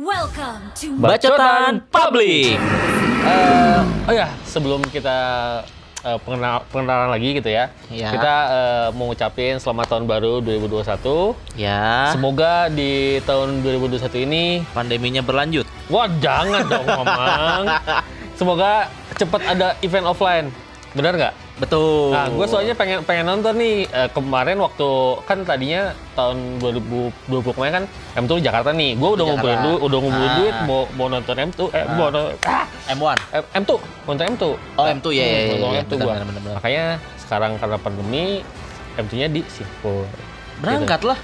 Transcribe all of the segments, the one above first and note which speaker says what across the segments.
Speaker 1: Welcome to
Speaker 2: Bacotan Publik.
Speaker 3: Eh, oh ya, sebelum kita eh, pengenal, pengenalan lagi gitu ya,
Speaker 2: Ya.
Speaker 3: kita eh, mau ngucapin selamat tahun baru 2021.
Speaker 2: Ya,
Speaker 3: Semoga di tahun 2021 ini,
Speaker 2: pandeminya berlanjut.
Speaker 3: wah jangan dong ngomong. Semoga cepat ada event offline, benar nggak?
Speaker 2: Betul.
Speaker 3: Nah, gue soalnya pengen pengen nonton nih eh, kemarin waktu kan tadinya tahun 2020 kemarin kan M2 di Jakarta nih. Gue udah ngumpulin duit, udah ngumpulin
Speaker 2: Ah.
Speaker 3: duit mau mau nonton M2 eh mau nonton ah,
Speaker 2: M1.
Speaker 3: M- M2, nonton M2.
Speaker 2: Oh, M2 ya, ya, ya,
Speaker 3: Nonton
Speaker 2: ya,
Speaker 3: M2
Speaker 2: benar,
Speaker 3: gua. Makanya sekarang karena pandemi M2-nya di Singapura.
Speaker 2: Berangkat lah.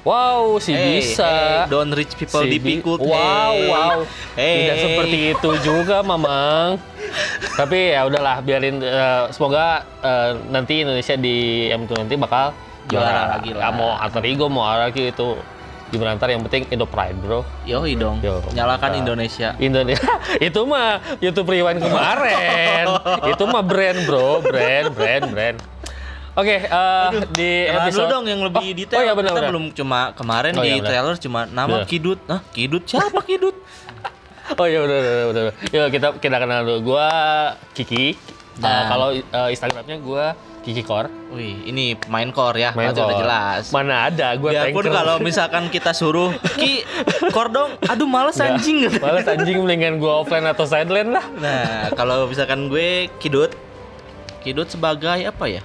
Speaker 3: Wow, si
Speaker 2: Hey,
Speaker 3: bisa.
Speaker 2: hey, don't rich people
Speaker 3: Si
Speaker 2: difficult.
Speaker 3: Wow,
Speaker 2: hey.
Speaker 3: wow.
Speaker 2: Hey.
Speaker 3: Tidak seperti itu juga, Mamang. Tapi ya udahlah, biarin eh, semoga eh, nanti Indonesia di M2 nanti bakal
Speaker 2: Juara lagi lah.
Speaker 3: Mau alter ego, mau lagi itu di berantar yang penting Indo Pride, Bro.
Speaker 2: Yoi dong.
Speaker 3: Yo,
Speaker 2: Nyalakan
Speaker 3: mantap.
Speaker 2: Indonesia.
Speaker 3: Indonesia itu mah YouTube Rewind kemarin. itu mah brand, Bro, brand, brand, brand. Oke, eh, di
Speaker 2: Kenalan
Speaker 3: episode
Speaker 2: dong yang lebih
Speaker 3: Oh,
Speaker 2: detail.
Speaker 3: Oh iya benar
Speaker 2: Kita belum cuma kemarin
Speaker 3: Oh,
Speaker 2: di
Speaker 3: iya, benar.
Speaker 2: trailer cuma nama
Speaker 3: Benar.
Speaker 2: Kidut. Hah, Kidut siapa Kidut?
Speaker 3: Oh iya udah udah udah. Yuk kita kita kenal dulu. Gua Kiki. Nah,
Speaker 2: Dan-
Speaker 3: kalau eh, Instagramnya gua Kiki Kor.
Speaker 2: Wih, ini main core ya.
Speaker 3: Main
Speaker 2: udah
Speaker 3: Kor.
Speaker 2: jelas.
Speaker 3: Mana ada gua
Speaker 2: Biarpun
Speaker 3: tanker.
Speaker 2: kalau misalkan kita suruh Ki kordong, aduh males anjing.
Speaker 3: Males anjing mendingan gua offline atau sideline lah.
Speaker 2: Nah, kalau misalkan gue Kidut, Kidut sebagai apa ya?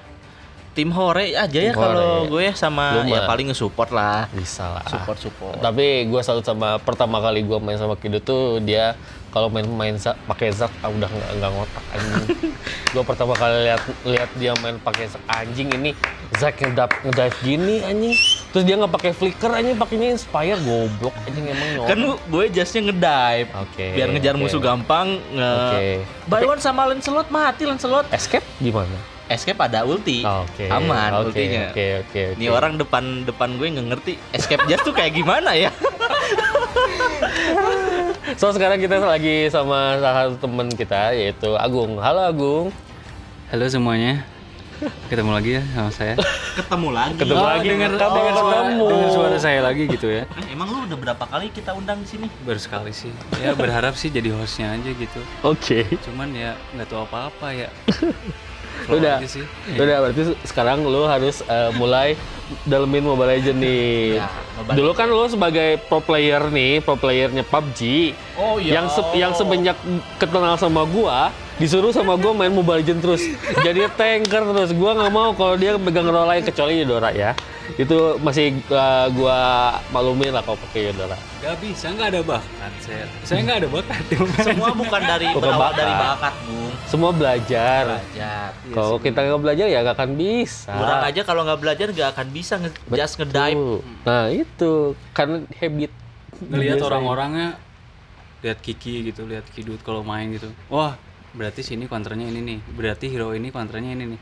Speaker 2: Tim hore aja ya kalau gue sama
Speaker 3: Lu
Speaker 2: ya
Speaker 3: mah-
Speaker 2: paling nge-support lah.
Speaker 3: Bisa lah.
Speaker 2: Support support.
Speaker 3: Tapi gua salut sama pertama kali gua main sama Kido tuh dia kalau main main za- pakai Zack ah, udah nggak nggak ngotak anjing. gua pertama kali lihat lihat dia main pakai Zack anjing ini Zack ngedap ngedive gini anjing. Terus dia nggak pakai flicker anjing pakainya inspire goblok anjing emang nyoba.
Speaker 2: Kan gue justnya ngedive.
Speaker 3: Oke,
Speaker 2: Biar ngejar
Speaker 3: oke.
Speaker 2: musuh gampang nge
Speaker 3: Oke.
Speaker 2: Buy one sama Lancelot mati Lancelot.
Speaker 3: Escape gimana?
Speaker 2: Escape ada ulti.
Speaker 3: Oke.
Speaker 2: Aman
Speaker 3: oke,
Speaker 2: ultinya.
Speaker 3: Oke, oke, oke.
Speaker 2: Ini orang depan depan gue nggak ngerti escape just tuh kayak gimana ya?
Speaker 3: So sekarang kita lagi sama salah satu teman kita yaitu Agung. Halo Agung.
Speaker 4: Halo semuanya. Ketemu lagi ya sama saya.
Speaker 2: Ketemu lagi.
Speaker 3: Ketemu
Speaker 4: Oh,
Speaker 3: lagi.
Speaker 4: dengar
Speaker 3: Kamu
Speaker 4: dengar suara,
Speaker 3: ketemu.
Speaker 4: suara saya lagi gitu ya.
Speaker 2: Eh, emang lu udah berapa kali kita undang di sini?
Speaker 4: Baru sekali sih. Ya berharap sih jadi hostnya aja gitu.
Speaker 3: Oke.
Speaker 4: Cuman ya nggak tahu apa-apa ya.
Speaker 3: Udah.
Speaker 4: sih.
Speaker 3: Udah berarti sekarang lu harus eh, mulai dalemin Mobile Legend nih.
Speaker 2: Ya, Mobile
Speaker 3: Dulu kan lu sebagai pro player nih, pro playernya PUBG.
Speaker 2: Oh iya.
Speaker 3: Yang se- yang semenjak kenal sama gua, disuruh sama gua main Mobile Legend terus. Jadi tanker terus. Gua nggak mau kalau dia pegang role lain kecuali Yudora ya. Itu masih eh, gua maklumin lah kalau pakai Yudora.
Speaker 4: Gak bisa, nggak ada bakat saya. Saya nggak ada bakat.
Speaker 2: Semua bukan dari
Speaker 3: Bukan
Speaker 2: berawal
Speaker 3: bakat.
Speaker 2: dari bakat, Bung.
Speaker 3: Semua belajar.
Speaker 2: Belajar.
Speaker 3: Kalau kita nggak belajar ya nggak akan bisa.
Speaker 2: Orang aja kalau nggak belajar nggak akan bisa nge just ngedive.
Speaker 3: Tuh. Nah itu kan habit.
Speaker 4: Ngelihat orang-orangnya, lihat Kiki gitu, lihat Kidut kalau main gitu. Wah, berarti sini counternya ini nih. Berarti hero ini counternya ini nih.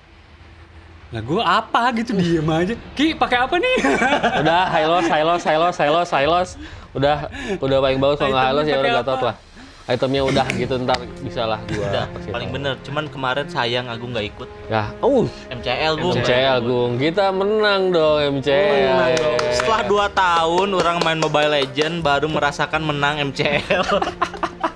Speaker 4: Nah, gue apa gitu diem aja. Ki, pakai apa nih?
Speaker 3: Udah high loss, high loss, high loss, high loss, high loss. Udah udah paling bagus kalau nggak high loss ya udah
Speaker 4: pakai
Speaker 3: lah. Itemnya udah gitu ntar bisa lah gua.
Speaker 2: Udah, paling
Speaker 3: tahu.
Speaker 2: bener. Cuman kemarin sayang Agung nggak ikut.
Speaker 3: Ya, uh,
Speaker 2: MCL, Bung.
Speaker 3: MCL Gung, kita menang dong MCL.
Speaker 2: Menang dong. Setelah 2 tahun orang main Mobile Legend baru merasakan menang MCL.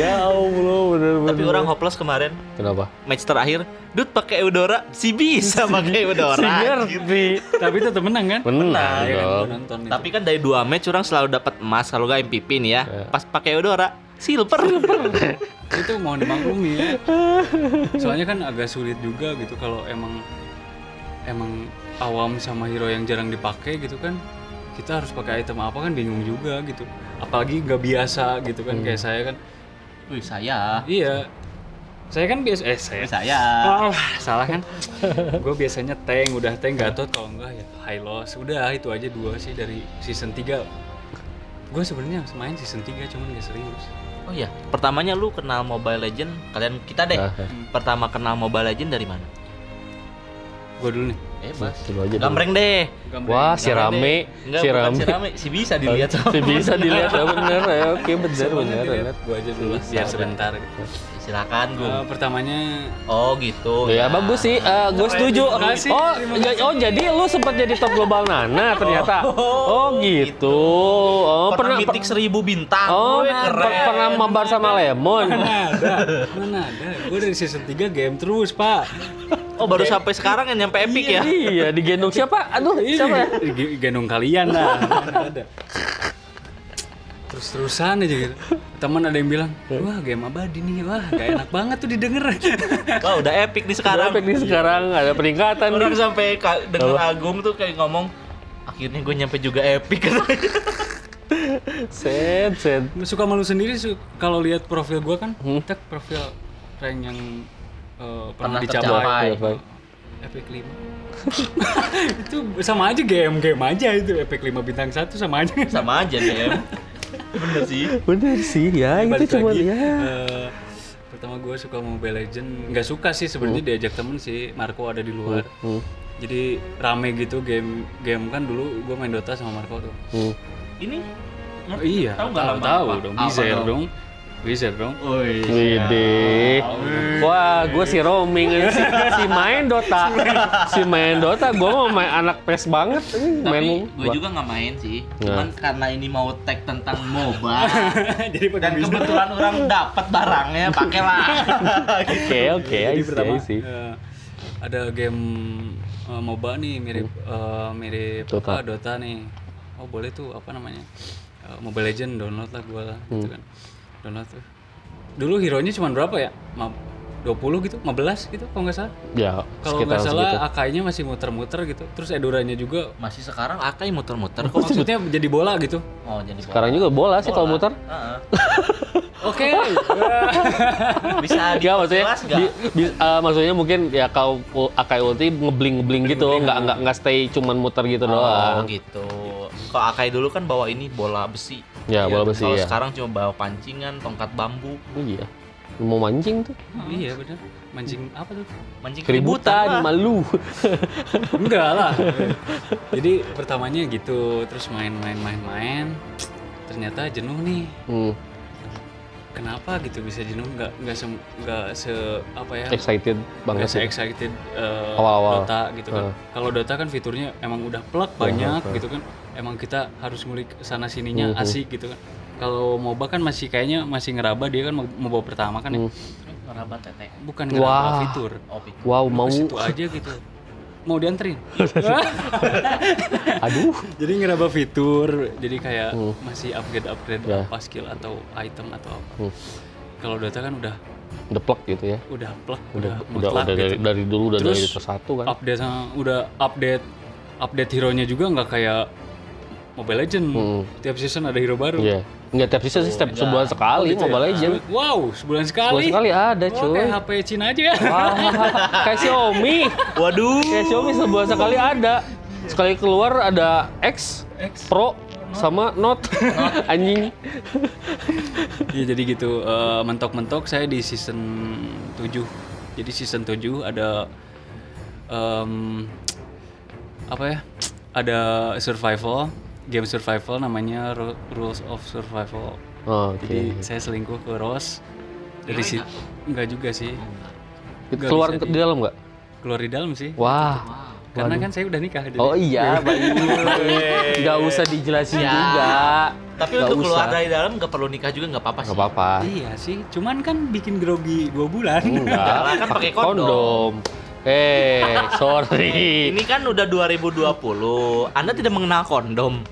Speaker 3: ya Allah, bener-bener.
Speaker 2: Tapi orang hopeless kemarin.
Speaker 3: Kenapa?
Speaker 2: Match terakhir, Dut pakai Eudora, si bisa pakai Eudora.
Speaker 3: Si ngerti.
Speaker 4: Tapi tetap menang kan?
Speaker 3: Menang
Speaker 4: Ya kan, nonton.
Speaker 2: Tapi kan dari dua match orang selalu dapat emas kalau nggak MVP nih ya.
Speaker 3: Ya.
Speaker 2: Pas pakai Eudora, silver.
Speaker 4: itu mohon dimaklumi ya soalnya kan agak sulit juga gitu kalau emang emang awam sama hero yang jarang dipakai gitu kan kita harus pakai item apa kan bingung juga gitu. Apalagi nggak biasa gitu kan kayak saya kan.
Speaker 2: Wih, saya.
Speaker 4: iya. Saya kan biasa eh saya.
Speaker 2: Saya.
Speaker 4: Ah, salah kan? Gue biasanya tank udah tank gatot kalau enggak ya high loss. Udah itu aja dua sih dari season 3 gue sebenarnya main season 3 cuman gak serius.
Speaker 2: Oh iya, pertamanya lu kenal Mobile Legend, kalian kita deh. Pertama kenal Mobile Legend dari mana?
Speaker 4: gue dulu nih
Speaker 2: Eh, Bas.
Speaker 3: Dulu aja dulu.
Speaker 2: Gambreng deh.
Speaker 3: Wah, si rame,
Speaker 2: Enggak,
Speaker 3: si
Speaker 2: bukan
Speaker 3: rame.
Speaker 2: si rame, si bisa dilihat sama.
Speaker 3: Si bisa dilihat ya bener ya. Oke, bener bener. bener.
Speaker 4: gue aja dulu biar sebentar gitu.
Speaker 2: Si Silakan, Gung.
Speaker 4: Eh, pertamanya
Speaker 2: Oh, gitu.
Speaker 3: Ya, bagus sih, Eh, gue setuju.
Speaker 4: kasih,
Speaker 3: Oh,
Speaker 4: terima
Speaker 3: ja- oh jadi lu sempat jadi top global Nana ternyata. Oh, gitu. Oh,
Speaker 2: pernah
Speaker 3: pernah
Speaker 2: mitik seribu bintang.
Speaker 3: Oh,
Speaker 2: Gue
Speaker 3: per-
Speaker 2: keren.
Speaker 3: pernah mabar sama Lemon.
Speaker 4: mana ada, mana ada. Gue dari season 3 game terus, Pak.
Speaker 2: Oh, baru sampai sekarang yang nyampe epic ya?
Speaker 3: Iya, digendong siapa? Aduh, siapa ya?
Speaker 4: G- Gendong kalian lah. Mana ada. Terus-terusan aja gitu. Teman ada yang bilang, wah game abadi nih, wah gak enak banget tuh didengar.
Speaker 2: Wah, udah epic nih sekarang.
Speaker 3: Epic nih sekarang ada peningkatan
Speaker 2: Orang
Speaker 3: nih.
Speaker 2: sampai denger Agung tuh kayak ngomong, akhirnya gue nyampe juga epic.
Speaker 3: Set, set.
Speaker 4: Suka malu sendiri su- kalau lihat profil gue kan,
Speaker 3: Hmm.
Speaker 4: tek profil rank yang eh, pernah,
Speaker 2: Pernah
Speaker 4: dicapai.
Speaker 2: tercapai.
Speaker 4: Epic 5 itu sama aja game-game aja itu Epic 5 bintang 1 sama aja
Speaker 2: Sama aja nih, em. Bener sih.
Speaker 3: Bener sih ya, itu
Speaker 4: Balik
Speaker 3: cuma
Speaker 4: lagi,
Speaker 3: ya.
Speaker 4: eh, pertama gue suka Mobile Legend nggak suka sih sebenarnya diajak temen sih Marco ada di luar
Speaker 3: Hmm,
Speaker 4: jadi rame gitu game game kan dulu gue main Dota sama Marco tuh
Speaker 3: hmm.
Speaker 2: Ini
Speaker 4: oh, iya
Speaker 2: Tahu nggak
Speaker 4: tahu
Speaker 2: lama
Speaker 4: tahu
Speaker 2: apa?
Speaker 4: dong
Speaker 2: Apa
Speaker 4: Wizard
Speaker 2: dong?
Speaker 4: dong Wizard dong.
Speaker 3: Widih. Wah, gue si roaming si, si main Dota. Si main Dota, gue mau main anak PES banget. Main
Speaker 2: Tapi gue
Speaker 3: gua-
Speaker 2: juga nggak main sih.
Speaker 3: Nah.
Speaker 2: Cuman karena ini mau tag tentang MOBA
Speaker 4: jadi pada
Speaker 2: dan kebetulan orang dapat barangnya, pakailah.
Speaker 3: Oke, oke,
Speaker 4: jadi pertama
Speaker 3: see.
Speaker 4: eh, ada game eh, MOBA nih mirip eh, mirip
Speaker 3: Dota.
Speaker 4: apa Dota nih oh boleh tuh apa namanya Eh, Mobile Legend download lah gue lah gitu kan download tuh dulu hero nya cuma berapa ya Ma 20 gitu 15 gitu kalau nggak salah
Speaker 3: Ya,
Speaker 4: kalau nggak salah
Speaker 3: segitu.
Speaker 4: akainya masih muter-muter gitu terus eduranya juga
Speaker 2: Masih sekarang Akai muter-muter kok.
Speaker 4: maksudnya jadi bola gitu
Speaker 2: Oh, jadi bola.
Speaker 3: Sekarang juga bola sih kalau muter.
Speaker 2: Heeh.
Speaker 4: oke
Speaker 2: Bisa
Speaker 3: Enggak maksudnya
Speaker 2: dikelas nggak?
Speaker 3: di- di- eh, maksudnya mungkin ya kalau Akai ulti ngebling-ngebling gitu, nggak nggak nggak stay cuman muter gitu
Speaker 2: Oh
Speaker 3: doang.
Speaker 2: gitu. Kalau Akai dulu kan bawa ini bola besi.
Speaker 3: Ya, bola besi
Speaker 2: Kalau
Speaker 3: ya.
Speaker 2: sekarang cuma bawa pancingan, tongkat bambu,
Speaker 3: Oh, iya. Mau mancing tuh.
Speaker 4: iya bener mancing apa tuh
Speaker 2: mancing
Speaker 3: Keributan, malu.
Speaker 4: Enggak lah. Jadi pertamanya gitu, terus main-main-main-main. Ternyata jenuh nih.
Speaker 3: Hmm,
Speaker 4: Kenapa gitu bisa jenuh? Enggak enggak se enggak se apa ya?
Speaker 3: excited banget
Speaker 4: se
Speaker 3: sih.
Speaker 4: excited eh,
Speaker 3: Awal-awal.
Speaker 4: Dota gitu kan.
Speaker 3: Heeh.
Speaker 4: Kalau Dota kan fiturnya emang udah plek banyak
Speaker 3: heeh.
Speaker 4: gitu kan. Emang kita harus ngulik sana sininya
Speaker 3: Mhm.
Speaker 4: asik gitu kan. Kalau MOBA kan masih kayaknya masih ngeraba dia kan mau MOBA pertama kan ya.
Speaker 3: Hmm.
Speaker 2: Merabat tete.
Speaker 4: Bukan ngeraba
Speaker 3: Wah.
Speaker 4: fitur.
Speaker 2: Oh, pi-
Speaker 3: Wow, mau
Speaker 4: Ke situ aja gitu. Mau dianterin.
Speaker 3: aduh.
Speaker 4: jadi ngeraba fitur jadi kayak
Speaker 3: Hmm.
Speaker 4: masih upgrade upgrade
Speaker 3: Ya.
Speaker 4: apa skill atau item atau apa
Speaker 3: Hmm.
Speaker 4: kalau Dota kan udah
Speaker 3: Udah plek gitu ya.
Speaker 4: udah plek
Speaker 3: Udah
Speaker 4: udah
Speaker 3: udah, udah dari,
Speaker 4: gitu.
Speaker 3: dari dulu udah
Speaker 4: Terus
Speaker 3: dari satu kan.
Speaker 4: update sama udah update update hero nya juga nggak kayak Mobile Legend
Speaker 3: Hmm.
Speaker 4: tiap season ada hero baru
Speaker 3: Iya. Enggak tiap season sih setiap sebulan sekali
Speaker 4: gitu ya?
Speaker 3: Mobile Legend.
Speaker 4: wow sebulan sekali
Speaker 3: Sebulan sekali ada
Speaker 4: oh,
Speaker 3: cuy.
Speaker 4: kayak HP Cina aja ya
Speaker 3: Wah, kayak Xiaomi.
Speaker 2: Waduh.
Speaker 3: Kayak Xiaomi sebulan sekali ada. Sekali keluar ada X, Pro, sama Note. Anjing.
Speaker 4: Iya jadi gitu eh, mentok-mentok saya di season 7 Jadi season 7 ada em, apa ya? Ada survival, game survival namanya Ru- Rules of Survival.
Speaker 3: Oh, Oke.
Speaker 4: Jadi saya selingkuh ke Rose dari si enggak juga sih. nggak
Speaker 3: Keluar
Speaker 4: bisa
Speaker 3: di dalam nggak?
Speaker 4: Keluar di dalam sih.
Speaker 3: Wah.
Speaker 4: Karena kan saya udah nikah jadi.
Speaker 3: Oh iya. Nggak usah dijelasin
Speaker 2: Ya.
Speaker 3: juga.
Speaker 2: Tapi
Speaker 3: Nggak
Speaker 2: untuk keluar
Speaker 3: usah.
Speaker 2: dari dalam nggak perlu nikah juga nggak apa-apa sih.
Speaker 3: Nggak apa-apa.
Speaker 4: Iya sih, cuman kan bikin grogi dua bulan.
Speaker 3: Enggak,
Speaker 2: kan pakai kondom.
Speaker 3: Eh, sorry.
Speaker 2: Ini kan udah 2020. Anda tidak mengenal kondom.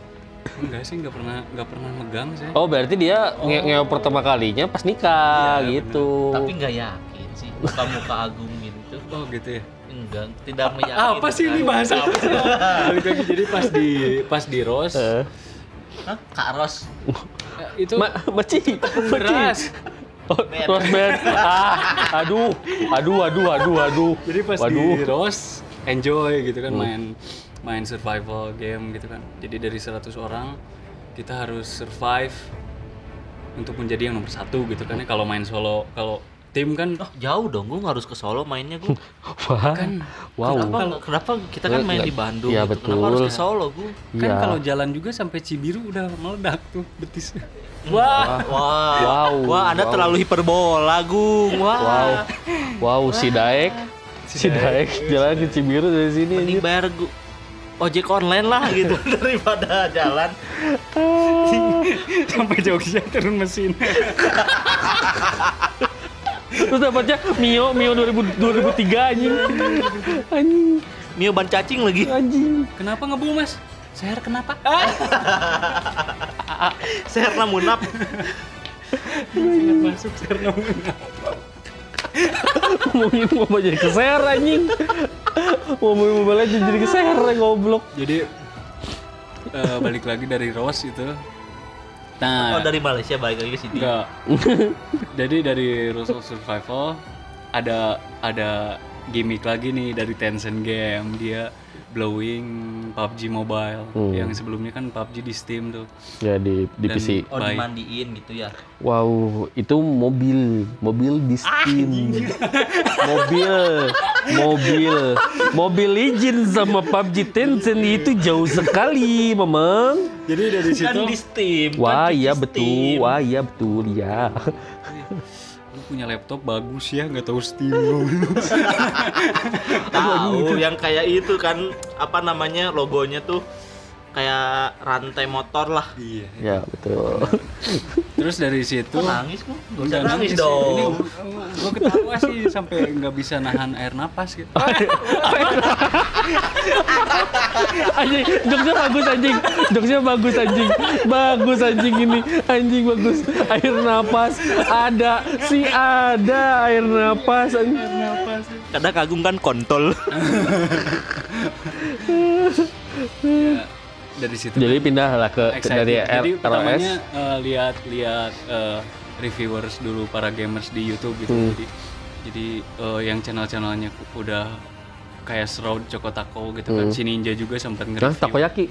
Speaker 4: Enggak sih, enggak pernah enggak pernah megang saya.
Speaker 3: Oh, berarti dia nge ngewe pertama kalinya pas nikah
Speaker 4: Iya,
Speaker 3: gitu.
Speaker 2: Tapi nggak yakin sih muka-muka Agung gitu.
Speaker 4: Oh gitu ya.
Speaker 2: Enggak, tidak meyakinkan.
Speaker 4: apa sih ini bahasa apa sih? Jadi pas di pas di Ros
Speaker 3: Eh,
Speaker 2: Hah? Kak Ros.
Speaker 4: eh, itu
Speaker 3: Ma Maci,
Speaker 4: beras.
Speaker 3: Oh, Rose Band. Ah, aduh, aduh, aduh, aduh, aduh.
Speaker 4: Jadi pas
Speaker 3: Waduh.
Speaker 4: di Ros enjoy gitu kan
Speaker 3: Hmm.
Speaker 4: main main survival game gitu kan. Jadi dari 100 orang kita harus survive untuk menjadi yang nomor satu gitu kan ya kalau main solo kalau tim kan
Speaker 2: Oh, jauh dong, gue harus ke Solo mainnya gue.
Speaker 3: Wah,
Speaker 4: kan
Speaker 3: wow.
Speaker 2: Kenapa, kenapa kita kan main di Bandung
Speaker 3: Iya,
Speaker 2: gitu. Kenapa harus
Speaker 3: betul.
Speaker 2: ke Solo gue?
Speaker 4: kan
Speaker 3: Iya.
Speaker 4: kalau jalan juga sampai Cibiru udah meledak tuh betisnya.
Speaker 2: Wah, wah,
Speaker 3: Wow,
Speaker 2: wah, Anda
Speaker 3: wow.
Speaker 2: terlalu hiperbola, Gung. Wah,
Speaker 3: Wow. Wow, si Daek. Si Daek jalan ke Cibiru dari sini.
Speaker 2: mending bayar gu- ojek online lah gitu daripada jalan.
Speaker 4: sampai Jogja turun mesin.
Speaker 3: Terus dapatnya Mio, Mio 2000, 2003 anjing. Anjing,
Speaker 2: Mio ban cacing lagi.
Speaker 3: anjing.
Speaker 4: kenapa ngebul mas? Seher kenapa?
Speaker 2: Serna munap.
Speaker 4: Ingat masuk seher namun.
Speaker 3: Ngomongin mau jadi keser anjing. Ngomongin mobile aja jadi keser goblok.
Speaker 4: Jadi eh, balik lagi dari Rose itu. Nah,
Speaker 2: Oh dari Malaysia balik lagi ke sini.
Speaker 4: enggak. Jadi dari of Survival ada ada gimmick lagi nih dari Tencent Game. Dia blowing PUBG Mobile
Speaker 3: Hmm.
Speaker 4: yang sebelumnya kan PUBG di Steam tuh.
Speaker 3: Ya di di
Speaker 4: Dan-
Speaker 3: PC.
Speaker 2: Oh dimandiin gitu ya.
Speaker 3: Wow, itu mobil, mobil di Steam. mobil, mobil, mobil Legend sama PUBG Tencent itu jauh sekali, Memang.
Speaker 4: Jadi dari situ
Speaker 2: Kan di Steam.
Speaker 3: Wah,
Speaker 2: kan di
Speaker 3: iya
Speaker 2: Steam.
Speaker 3: betul. Wah, iya betul, ya.
Speaker 4: Punya laptop bagus ya, nggak tahu Steam.
Speaker 2: Tahu yang kayak itu kan apa namanya logonya tuh kayak rantai motor lah.
Speaker 4: iya.
Speaker 3: Ya, betul.
Speaker 4: Terus dari situ
Speaker 2: Kok nangis kok? Gak usah
Speaker 4: Nggak
Speaker 2: nangis
Speaker 4: Ini
Speaker 2: dong.
Speaker 4: gue ketawa sih sampai nggak bisa nahan air napas gitu.
Speaker 3: Anjing, jokesnya bagus anjing. Jokesnya bagus anjing. Bagus anjing ini. Anjing bagus. Air napas ada si ada air napas. anjing.
Speaker 2: Kadang kagum kan kontol.
Speaker 4: Ya, dari situ
Speaker 3: Jadi pindah lah ke, ke
Speaker 4: excited.
Speaker 3: dari
Speaker 4: Jadi
Speaker 3: R-
Speaker 4: pertamanya
Speaker 3: ROS.
Speaker 4: eh, lihat-lihat eh, reviewers dulu para gamers di YouTube gitu.
Speaker 3: Hmm.
Speaker 4: Jadi jadi eh, yang channel-channelnya udah kayak Shroud, Chocotako gitu kan. Si Ninja juga sempat
Speaker 3: Nah,
Speaker 4: nge-review.
Speaker 3: takoyaki.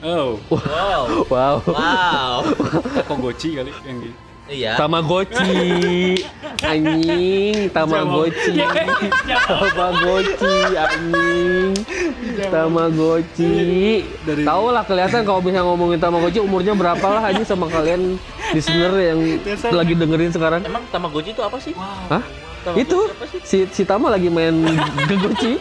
Speaker 4: Oh,
Speaker 2: Wow.
Speaker 3: Wow.
Speaker 2: Wow.
Speaker 4: Takogochi kali yang di
Speaker 2: Iya.
Speaker 3: Tamagotchi. Anjing, Tamagotchi. Tamagotchi anjing. Tamagotchi.
Speaker 4: Dari-
Speaker 3: Tahu lah kelihatan kalau bisa ngomongin Tamagotchi umurnya berapa lah aja sama kalian listener yang lagi dengerin sekarang.
Speaker 2: Emang Tamagotchi itu apa sih?
Speaker 3: Hah? Itu si si Tama lagi main Gochi.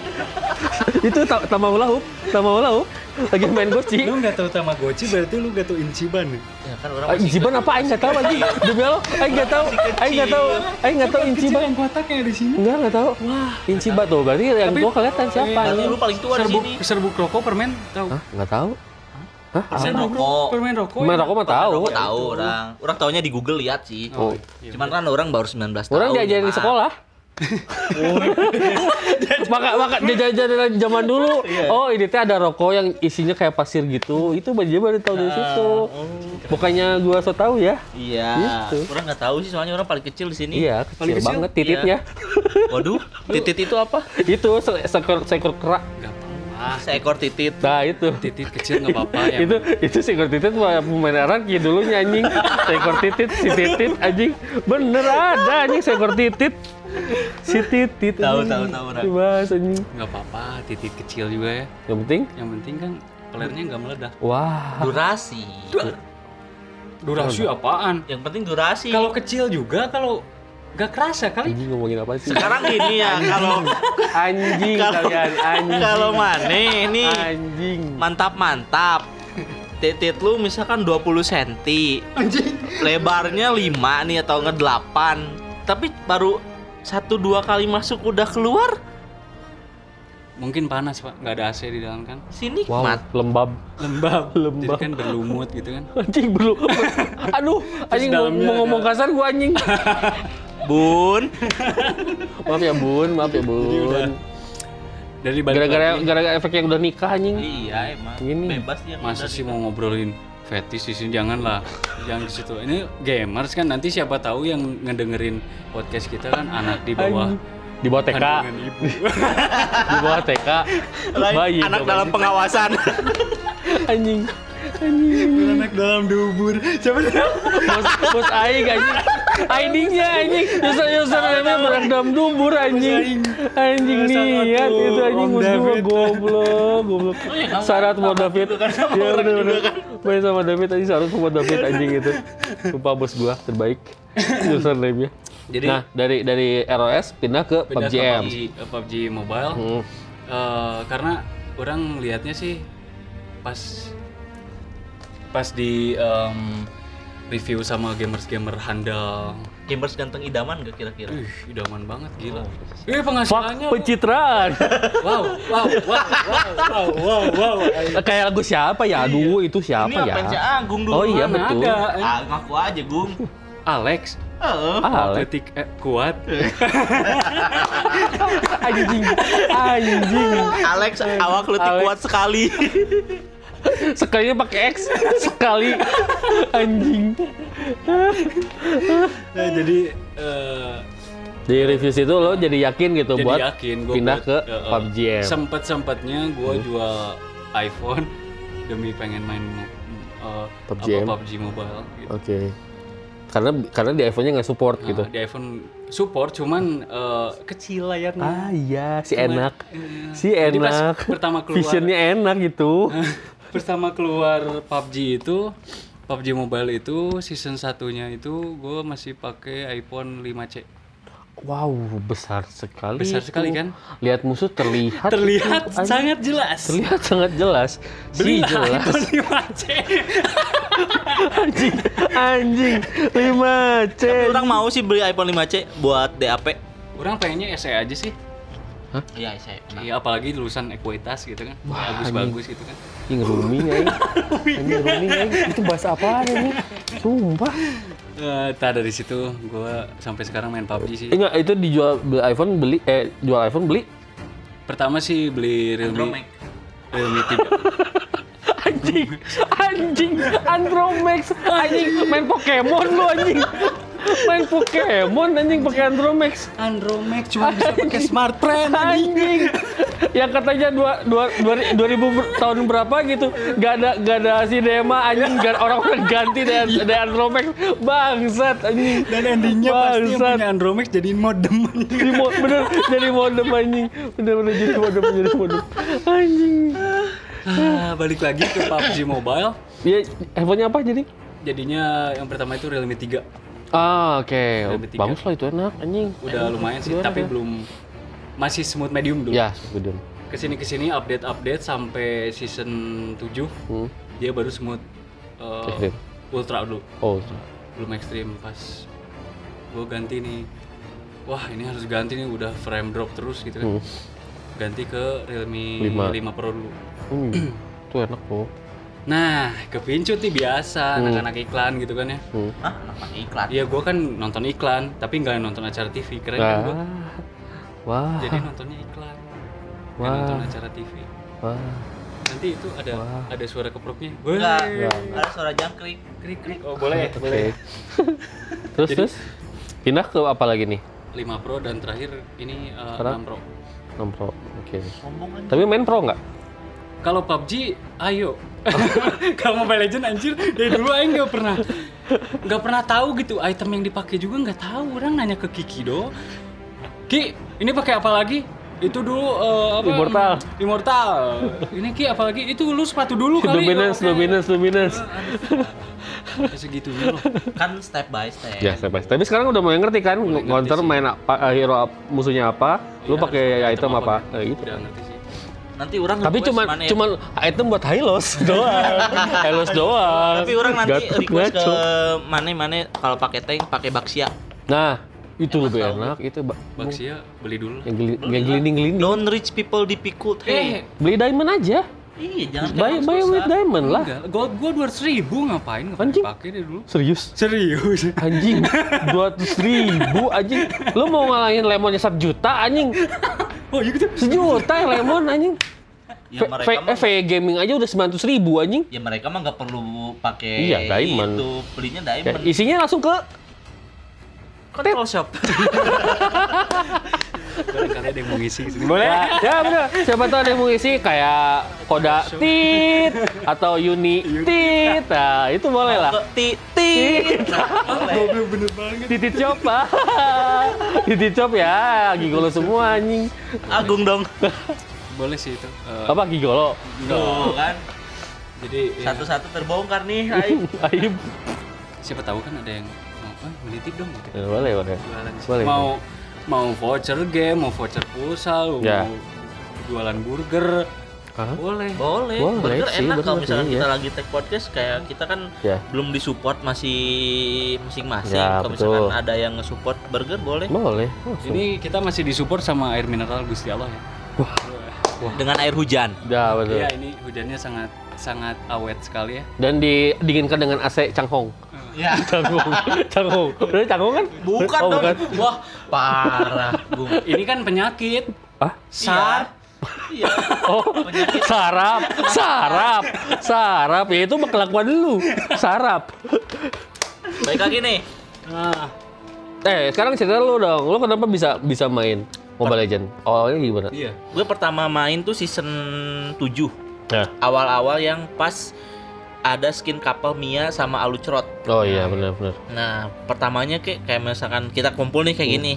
Speaker 3: Itu ta Tamaulahu, Tamaulahu lagi main Gochi.
Speaker 4: Lu nggak tahu Tamagotchi berarti lu nggak tahu Ichiban nih.
Speaker 2: Ya kan orang
Speaker 3: Ah,
Speaker 2: masih
Speaker 3: Ichiban apa? Aing nggak tahu anjing. Demi Allah, Aing nggak tahu. Aing nggak tahu. Aing nggak tahu Ichiban.
Speaker 4: yang kotak yang di sini.
Speaker 3: Enggak, nggak tahu. Wah, Ichiban tuh. Berarti yang gua kelihatan siapa
Speaker 2: lu paling tua di
Speaker 4: Serbuk
Speaker 2: sini.
Speaker 4: serbuk rokok permen tahu.
Speaker 3: Hah? Nggak tahu. Hah?
Speaker 2: Permen rokok.
Speaker 4: Permen rokok.
Speaker 3: Main
Speaker 4: ya?
Speaker 3: rokok mah tahu.
Speaker 2: Rokok tahu orang. Orang taunya di Google lihat sih.
Speaker 3: Oh.
Speaker 4: iya.
Speaker 2: Cuman kan orang baru 19 tahun.
Speaker 3: Orang diajarin di
Speaker 2: Mak.
Speaker 3: Sekolah. maka maka jajan-jajan zaman dulu. Oh, ini teh ada rokok yang isinya kayak pasir gitu. Itu dia baru tahu dari situ. Bukannya gua so tahu ya?
Speaker 2: Iya.
Speaker 3: Gitu.
Speaker 2: Orang nggak tahu sih soalnya orang paling kecil di sini.
Speaker 3: Iya,
Speaker 4: Paling
Speaker 3: kecil
Speaker 4: kecil?
Speaker 3: banget tititnya.
Speaker 2: Waduh, titit itu apa?
Speaker 3: itu se- seekor seekor kerak.
Speaker 4: Apa-apa.
Speaker 2: Seekor titit.
Speaker 3: Nah, itu.
Speaker 4: Titit kecil nggak apa-apa ya.
Speaker 3: itu itu seekor titit pemain Araki dulu anjing seekor titit si titit anjing bener ada anjing seekor titit si titit
Speaker 2: Tahu,
Speaker 3: anjing.
Speaker 2: tahu, tahu, orang.
Speaker 3: dibahas anjing
Speaker 4: Nggak apa-apa, titit kecil juga ya.
Speaker 3: yang penting
Speaker 4: Yang penting kan pelernya nggak meledak.
Speaker 3: wah
Speaker 2: Durasi.
Speaker 4: Durasi apaan?
Speaker 2: Yang penting durasi.
Speaker 4: Kalau kecil juga kalau nggak kerasa kali.
Speaker 3: anjing ngomongin apa sih
Speaker 2: sekarang gini ya, kalau
Speaker 3: anjing
Speaker 2: Kalau-
Speaker 3: kalian anjing
Speaker 2: kalau mana ini
Speaker 3: anjing
Speaker 2: mantap-mantap. Titit lu misalkan 20 cm. Lebarnya 5 nih atau enggak 8. Tapi baru satu dua kali masuk udah keluar.
Speaker 4: Mungkin panas pak, nggak ada AC di dalam kan.
Speaker 2: Sini
Speaker 3: wow
Speaker 2: mat.
Speaker 3: lembab
Speaker 4: Lembab.
Speaker 3: Lembab.
Speaker 4: Jadi kan berlumut gitu kan.
Speaker 3: anjing bro aduh anjing mau, mau
Speaker 4: ada-
Speaker 3: ngomong kasar gua anjing
Speaker 2: Bun.
Speaker 3: maaf ya bun maaf ya bun
Speaker 4: Dari
Speaker 3: gara-gara gara-gara efek yang udah nikah anjing
Speaker 2: Iya emang.
Speaker 3: Ini.
Speaker 2: Bebas dia.
Speaker 4: masa sih mau ngobrolin fetish di sini janganlah. Jangan di situ. Ini gamers kan nanti siapa tahu yang ngedengerin podcast kita kan anak di bawah
Speaker 3: Anjing. di bawah TK
Speaker 4: ibu.
Speaker 3: Di bawah TK bayi
Speaker 2: anak dalam
Speaker 3: anjing.
Speaker 2: pengawasan.
Speaker 3: anjing.
Speaker 4: Anak dalam dubur. Siapa
Speaker 3: bos bos aing anjing ID-nya anjing. User username berak dalam dubur anjing. Anjing. Niat itu anjing mus dua goblok goblok. Syarat mau David. ya bener bener main sama David anjing syarat mau David anjing itu. Lupa bos gua terbaik. Username-nya.
Speaker 4: Jadi
Speaker 3: nah dari dari ROS pindah ke
Speaker 4: pindah
Speaker 3: PUBG
Speaker 4: ke
Speaker 3: M.
Speaker 4: PUBG, eh, PUBG Mobile.
Speaker 3: Hmm.
Speaker 4: Eh, karena orang lihatnya sih pas pas di em, review sama gamers-gamer handal.
Speaker 2: Gamers ganteng idaman gak kira-kira?
Speaker 4: Ih, idaman banget gila.
Speaker 2: Oh,
Speaker 4: Eh
Speaker 3: Fuck
Speaker 4: penghasilannya
Speaker 3: pencitraan
Speaker 4: wow, wow, wow, wow, wow, wow, wow.
Speaker 3: kayak lagu siapa ya aduh itu siapa
Speaker 2: Ini
Speaker 3: ya
Speaker 2: apa si Agung dulu?
Speaker 3: oh iya
Speaker 4: Mana
Speaker 3: betul
Speaker 4: ada?
Speaker 2: Ah, ngaku aja, Gung.
Speaker 4: Alex,
Speaker 2: Heeh.
Speaker 3: ah
Speaker 4: atletik eh, kuat.
Speaker 3: anjing anjing
Speaker 2: Alex awak
Speaker 3: Alex.
Speaker 2: kuat sekali.
Speaker 3: sekalinya pakai X sekali anjing
Speaker 4: Nah, jadi eh,
Speaker 3: di review situ lo jadi yakin gitu
Speaker 4: jadi
Speaker 3: buat
Speaker 4: yakin gua
Speaker 3: pindah
Speaker 4: buat,
Speaker 3: ke
Speaker 4: eh, eh,
Speaker 3: PUBG M.
Speaker 4: Sempet sempetnya gue jual iPhone demi pengen main eh,
Speaker 3: PUBG
Speaker 4: apa. PUBG Mobile. Gitu.
Speaker 3: Oke. Karena karena di iPhone-nya nggak support
Speaker 4: Nah,
Speaker 3: gitu.
Speaker 4: Di iPhone support cuman eh, kecil layarnya.
Speaker 3: Ah iya, si
Speaker 4: Cuman,
Speaker 3: enak.
Speaker 4: eh,
Speaker 3: Si enak.
Speaker 4: pertama keluar
Speaker 3: Visionnya enak gitu.
Speaker 4: pertama keluar PUBG itu PUBG Mobile itu season satunya itu gue masih pakai iPhone 5C.
Speaker 3: Wow, besar sekali.
Speaker 4: Besar
Speaker 3: itu.
Speaker 4: sekali kan?
Speaker 3: Lihat musuh terlihat.
Speaker 4: Terlihat
Speaker 3: itu.
Speaker 4: Sangat jelas.
Speaker 3: terlihat sangat jelas. Si
Speaker 4: Belilah
Speaker 3: jelas.
Speaker 4: iPhone 5C.
Speaker 3: anjing, anjing. 5C.
Speaker 2: Tapi orang mau sih beli iPhone 5C buat DAP.
Speaker 4: Orang pengennya SE aja sih.
Speaker 2: Iya, saya.
Speaker 4: Iya, apalagi lulusan ekuitas gitu kan. Bagus-bagus gitu kan.
Speaker 3: Anjing rooming anjing. Anjing rooming anjing. Itu bahasa apaan ini? Sumpah.
Speaker 4: Eh, tak dari situ gue sampai sekarang main PUBG sih.
Speaker 3: Enggak, itu dijual beli iPhone beli eh jual iPhone beli
Speaker 4: Pertama sih beli Realme Realme 3.
Speaker 3: anjing anjing Andromax anjing main Pokemon lu anjing main Pokemon anjing pakai Andromax
Speaker 4: Andromax cuma bisa pakai smart friend
Speaker 3: anjing. Yang katanya dua, dua, dua, dua ribu tahun berapa gitu gak ada gak ada si Dema anjing gak orang-orang ganti dari, dari Andromax bangsat anjing.
Speaker 4: Dan endingnya pasti yang
Speaker 3: Bangsat.
Speaker 4: punya Andromax jadiin modem.
Speaker 3: jadi mo- bener jadi modem anjing. Bener bener jadi modem jadi modem. Anjing.
Speaker 4: Ah, balik lagi ke PUBG Mobile.
Speaker 3: ya handphonenya apa jadi?
Speaker 4: Jadinya yang pertama itu Realme 3.
Speaker 3: Ah oke
Speaker 4: tiga.
Speaker 3: bagus lah itu enak anjing
Speaker 4: Udah lumayan sih, tapi
Speaker 3: ya?
Speaker 4: belum masih smooth medium dulu.
Speaker 3: ya medium
Speaker 4: Ke sini ke sini update update sampai season 7
Speaker 3: hmm.
Speaker 4: dia baru smooth uh, ultra dulu,
Speaker 3: oh
Speaker 4: belum ekstrim pas gue ganti nih. Wah ini harus ganti nih udah frame drop terus gitu kan.
Speaker 3: hmm.
Speaker 4: Ganti ke Realme
Speaker 3: Lima.
Speaker 4: 5 Pro dulu.
Speaker 3: Hmm. itu enak tuh
Speaker 4: Nah, kepincut nih biasa anak-anak iklan gitu kan ya.
Speaker 3: hmm.
Speaker 2: Ah, namanya iklan.
Speaker 4: Iya, gue kan nonton iklan, tapi nggak nonton acara TV. Keren kan gue?
Speaker 3: wah
Speaker 4: Jadi nontonnya iklan, nggak
Speaker 3: Wah.
Speaker 4: nonton acara TV.
Speaker 3: wah
Speaker 4: Nanti itu ada
Speaker 3: Wah.
Speaker 4: ada suara keproknya.
Speaker 2: Enggak, ada suara jangkrik.
Speaker 4: Krik krik. Oh boleh,
Speaker 3: oke
Speaker 4: boleh.
Speaker 3: terus
Speaker 4: Jadi-
Speaker 3: terus pindah ke apa lagi nih
Speaker 4: 5 Pro dan terakhir ini uh,
Speaker 3: Sekarang?
Speaker 4: 6 Pro.
Speaker 3: 6 Pro oke
Speaker 2: aja.
Speaker 3: tapi main Pro nggak
Speaker 4: Kalau PUBG, ayo. Kalau Mobile Legend anjir dari dulu aing nggak pernah nggak pernah tahu gitu item yang dipakai juga nggak tahu. Orang nanya ke Kiki do. Ki ini pakai apa lagi? Itu dulu eh, apa?
Speaker 3: Immortal.
Speaker 4: Immortal. Ini Ki apalagi itu lu sepatu dulu kali.
Speaker 3: Dominance dominance dominance
Speaker 4: Ya, segitunya loh.
Speaker 2: Kan step by step.
Speaker 3: ya step by step. tapi sekarang udah mulai ngerti kan counter main apa eh, hero musuhnya apa? Lu
Speaker 4: Iya,
Speaker 3: pakai item apa?
Speaker 4: gitu.
Speaker 3: Eh, gitu.
Speaker 4: Udah ngerti
Speaker 2: Nanti orang
Speaker 3: tapi
Speaker 2: mana ya?
Speaker 3: cuman item buat high loss doang high loss doang
Speaker 2: Tapi orang nanti
Speaker 3: Gatot
Speaker 2: request ke
Speaker 3: ngaco.
Speaker 2: mana-mana kalau pakai tank pakai Baxia.
Speaker 3: nah itu
Speaker 2: Emang
Speaker 3: lebih
Speaker 2: tahu.
Speaker 3: enak itu ba-
Speaker 4: Baxia beli dulu
Speaker 3: yang geli- yang gelinding gelinding
Speaker 2: Don't rich people difficult.
Speaker 4: eh
Speaker 2: Hey.
Speaker 3: beli diamond aja
Speaker 2: Iya, jangan
Speaker 3: buy
Speaker 2: kayak
Speaker 3: buy with diamond lah.
Speaker 4: Enggak gold gua dua ribu ngapain nggak
Speaker 3: Anjing.
Speaker 4: pakai deh dulu.
Speaker 3: Serius?
Speaker 4: Serius.
Speaker 3: Anjing dua ribu anjing. Lu mau ngalahin lemonnya satu juta anjing?
Speaker 4: Oh iya gitu.
Speaker 3: Sejuta ya lemon anjing.
Speaker 2: Ya
Speaker 3: V,
Speaker 2: mereka mah,
Speaker 3: eh, VE gaming aja udah 900 ribu anjing.
Speaker 2: Ya mereka mah nggak perlu pakai
Speaker 3: Iya, diamond.
Speaker 2: itu belinya
Speaker 3: Ya,
Speaker 2: diamond.
Speaker 3: isinya langsung ke
Speaker 2: Control shop.
Speaker 4: Barangkali ada yang mau ngisi sini. Boleh?
Speaker 3: Ya, ya. Siapa tahu ada yang mau ngisi kayak Koda Tit atau Uni Tit. Nah, itu boleh lah.
Speaker 2: Ke titit.
Speaker 4: Goblok bener banget.
Speaker 3: Titit Cop. ah. Titit Cop ya, gigolo semua anjing.
Speaker 2: Agung dong.
Speaker 4: Boleh sih itu. Eh,
Speaker 3: Apa gigolo?
Speaker 2: Tuh kan.
Speaker 4: jadi ya,
Speaker 2: Satu-satu terbongkar nih. Aib.
Speaker 3: Aib.
Speaker 4: siapa tahu kan ada yang menitip dong gitu.
Speaker 3: Ya, boleh, boleh.
Speaker 4: Jualan sini.
Speaker 3: Boleh.
Speaker 4: Mau mau voucher game, mau voucher pulsa,
Speaker 3: Ya.
Speaker 4: mau jualan burger.
Speaker 3: Hah?
Speaker 4: Boleh.
Speaker 2: Boleh.
Speaker 3: Boleh
Speaker 2: Burger
Speaker 3: sih,
Speaker 2: enak kalau misalkan
Speaker 3: sih,
Speaker 2: kita
Speaker 3: ya.
Speaker 2: lagi take podcast kayak kita kan
Speaker 3: Ya.
Speaker 2: belum disupport masih masing-masing.
Speaker 3: Ya,
Speaker 2: kalau misalkan ada yang nge-support burger boleh.
Speaker 3: Boleh. langsung.
Speaker 4: Ini kita masih disupport sama air mineral Gusti Allah ya.
Speaker 2: Dengan air hujan.
Speaker 3: Ya, betul.
Speaker 4: Iya, ini hujannya sangat sangat awet sekali ya.
Speaker 3: Dan didinginkan dengan AC Changhong.
Speaker 2: Ya.
Speaker 3: Changhong. Changhong. Udah Changhong kan?
Speaker 2: Bukan
Speaker 3: oh,
Speaker 2: dong.
Speaker 3: bukan.
Speaker 2: Wah, parah, Bung.
Speaker 4: Ini kan penyakit.
Speaker 3: Ah?
Speaker 2: Sar. Iya.
Speaker 3: Oh, sarap, sarap, sarap. Ya itu kelakuan lu. Sarap.
Speaker 2: Baik lagi nih.
Speaker 4: Nah,
Speaker 3: Eh, sekarang cerita lu dong. Lu kenapa bisa bisa main Mobile Legend? Awalnya gimana?
Speaker 4: iya.
Speaker 2: Gue pertama main tuh season 7.
Speaker 3: Ya.
Speaker 2: Awal-awal yang pas ada skin couple Mia sama Alucrot.
Speaker 3: Oh iya, benar benar.
Speaker 2: Nah, pertamanya kayak kayak misalkan kita kumpul nih kayak gini.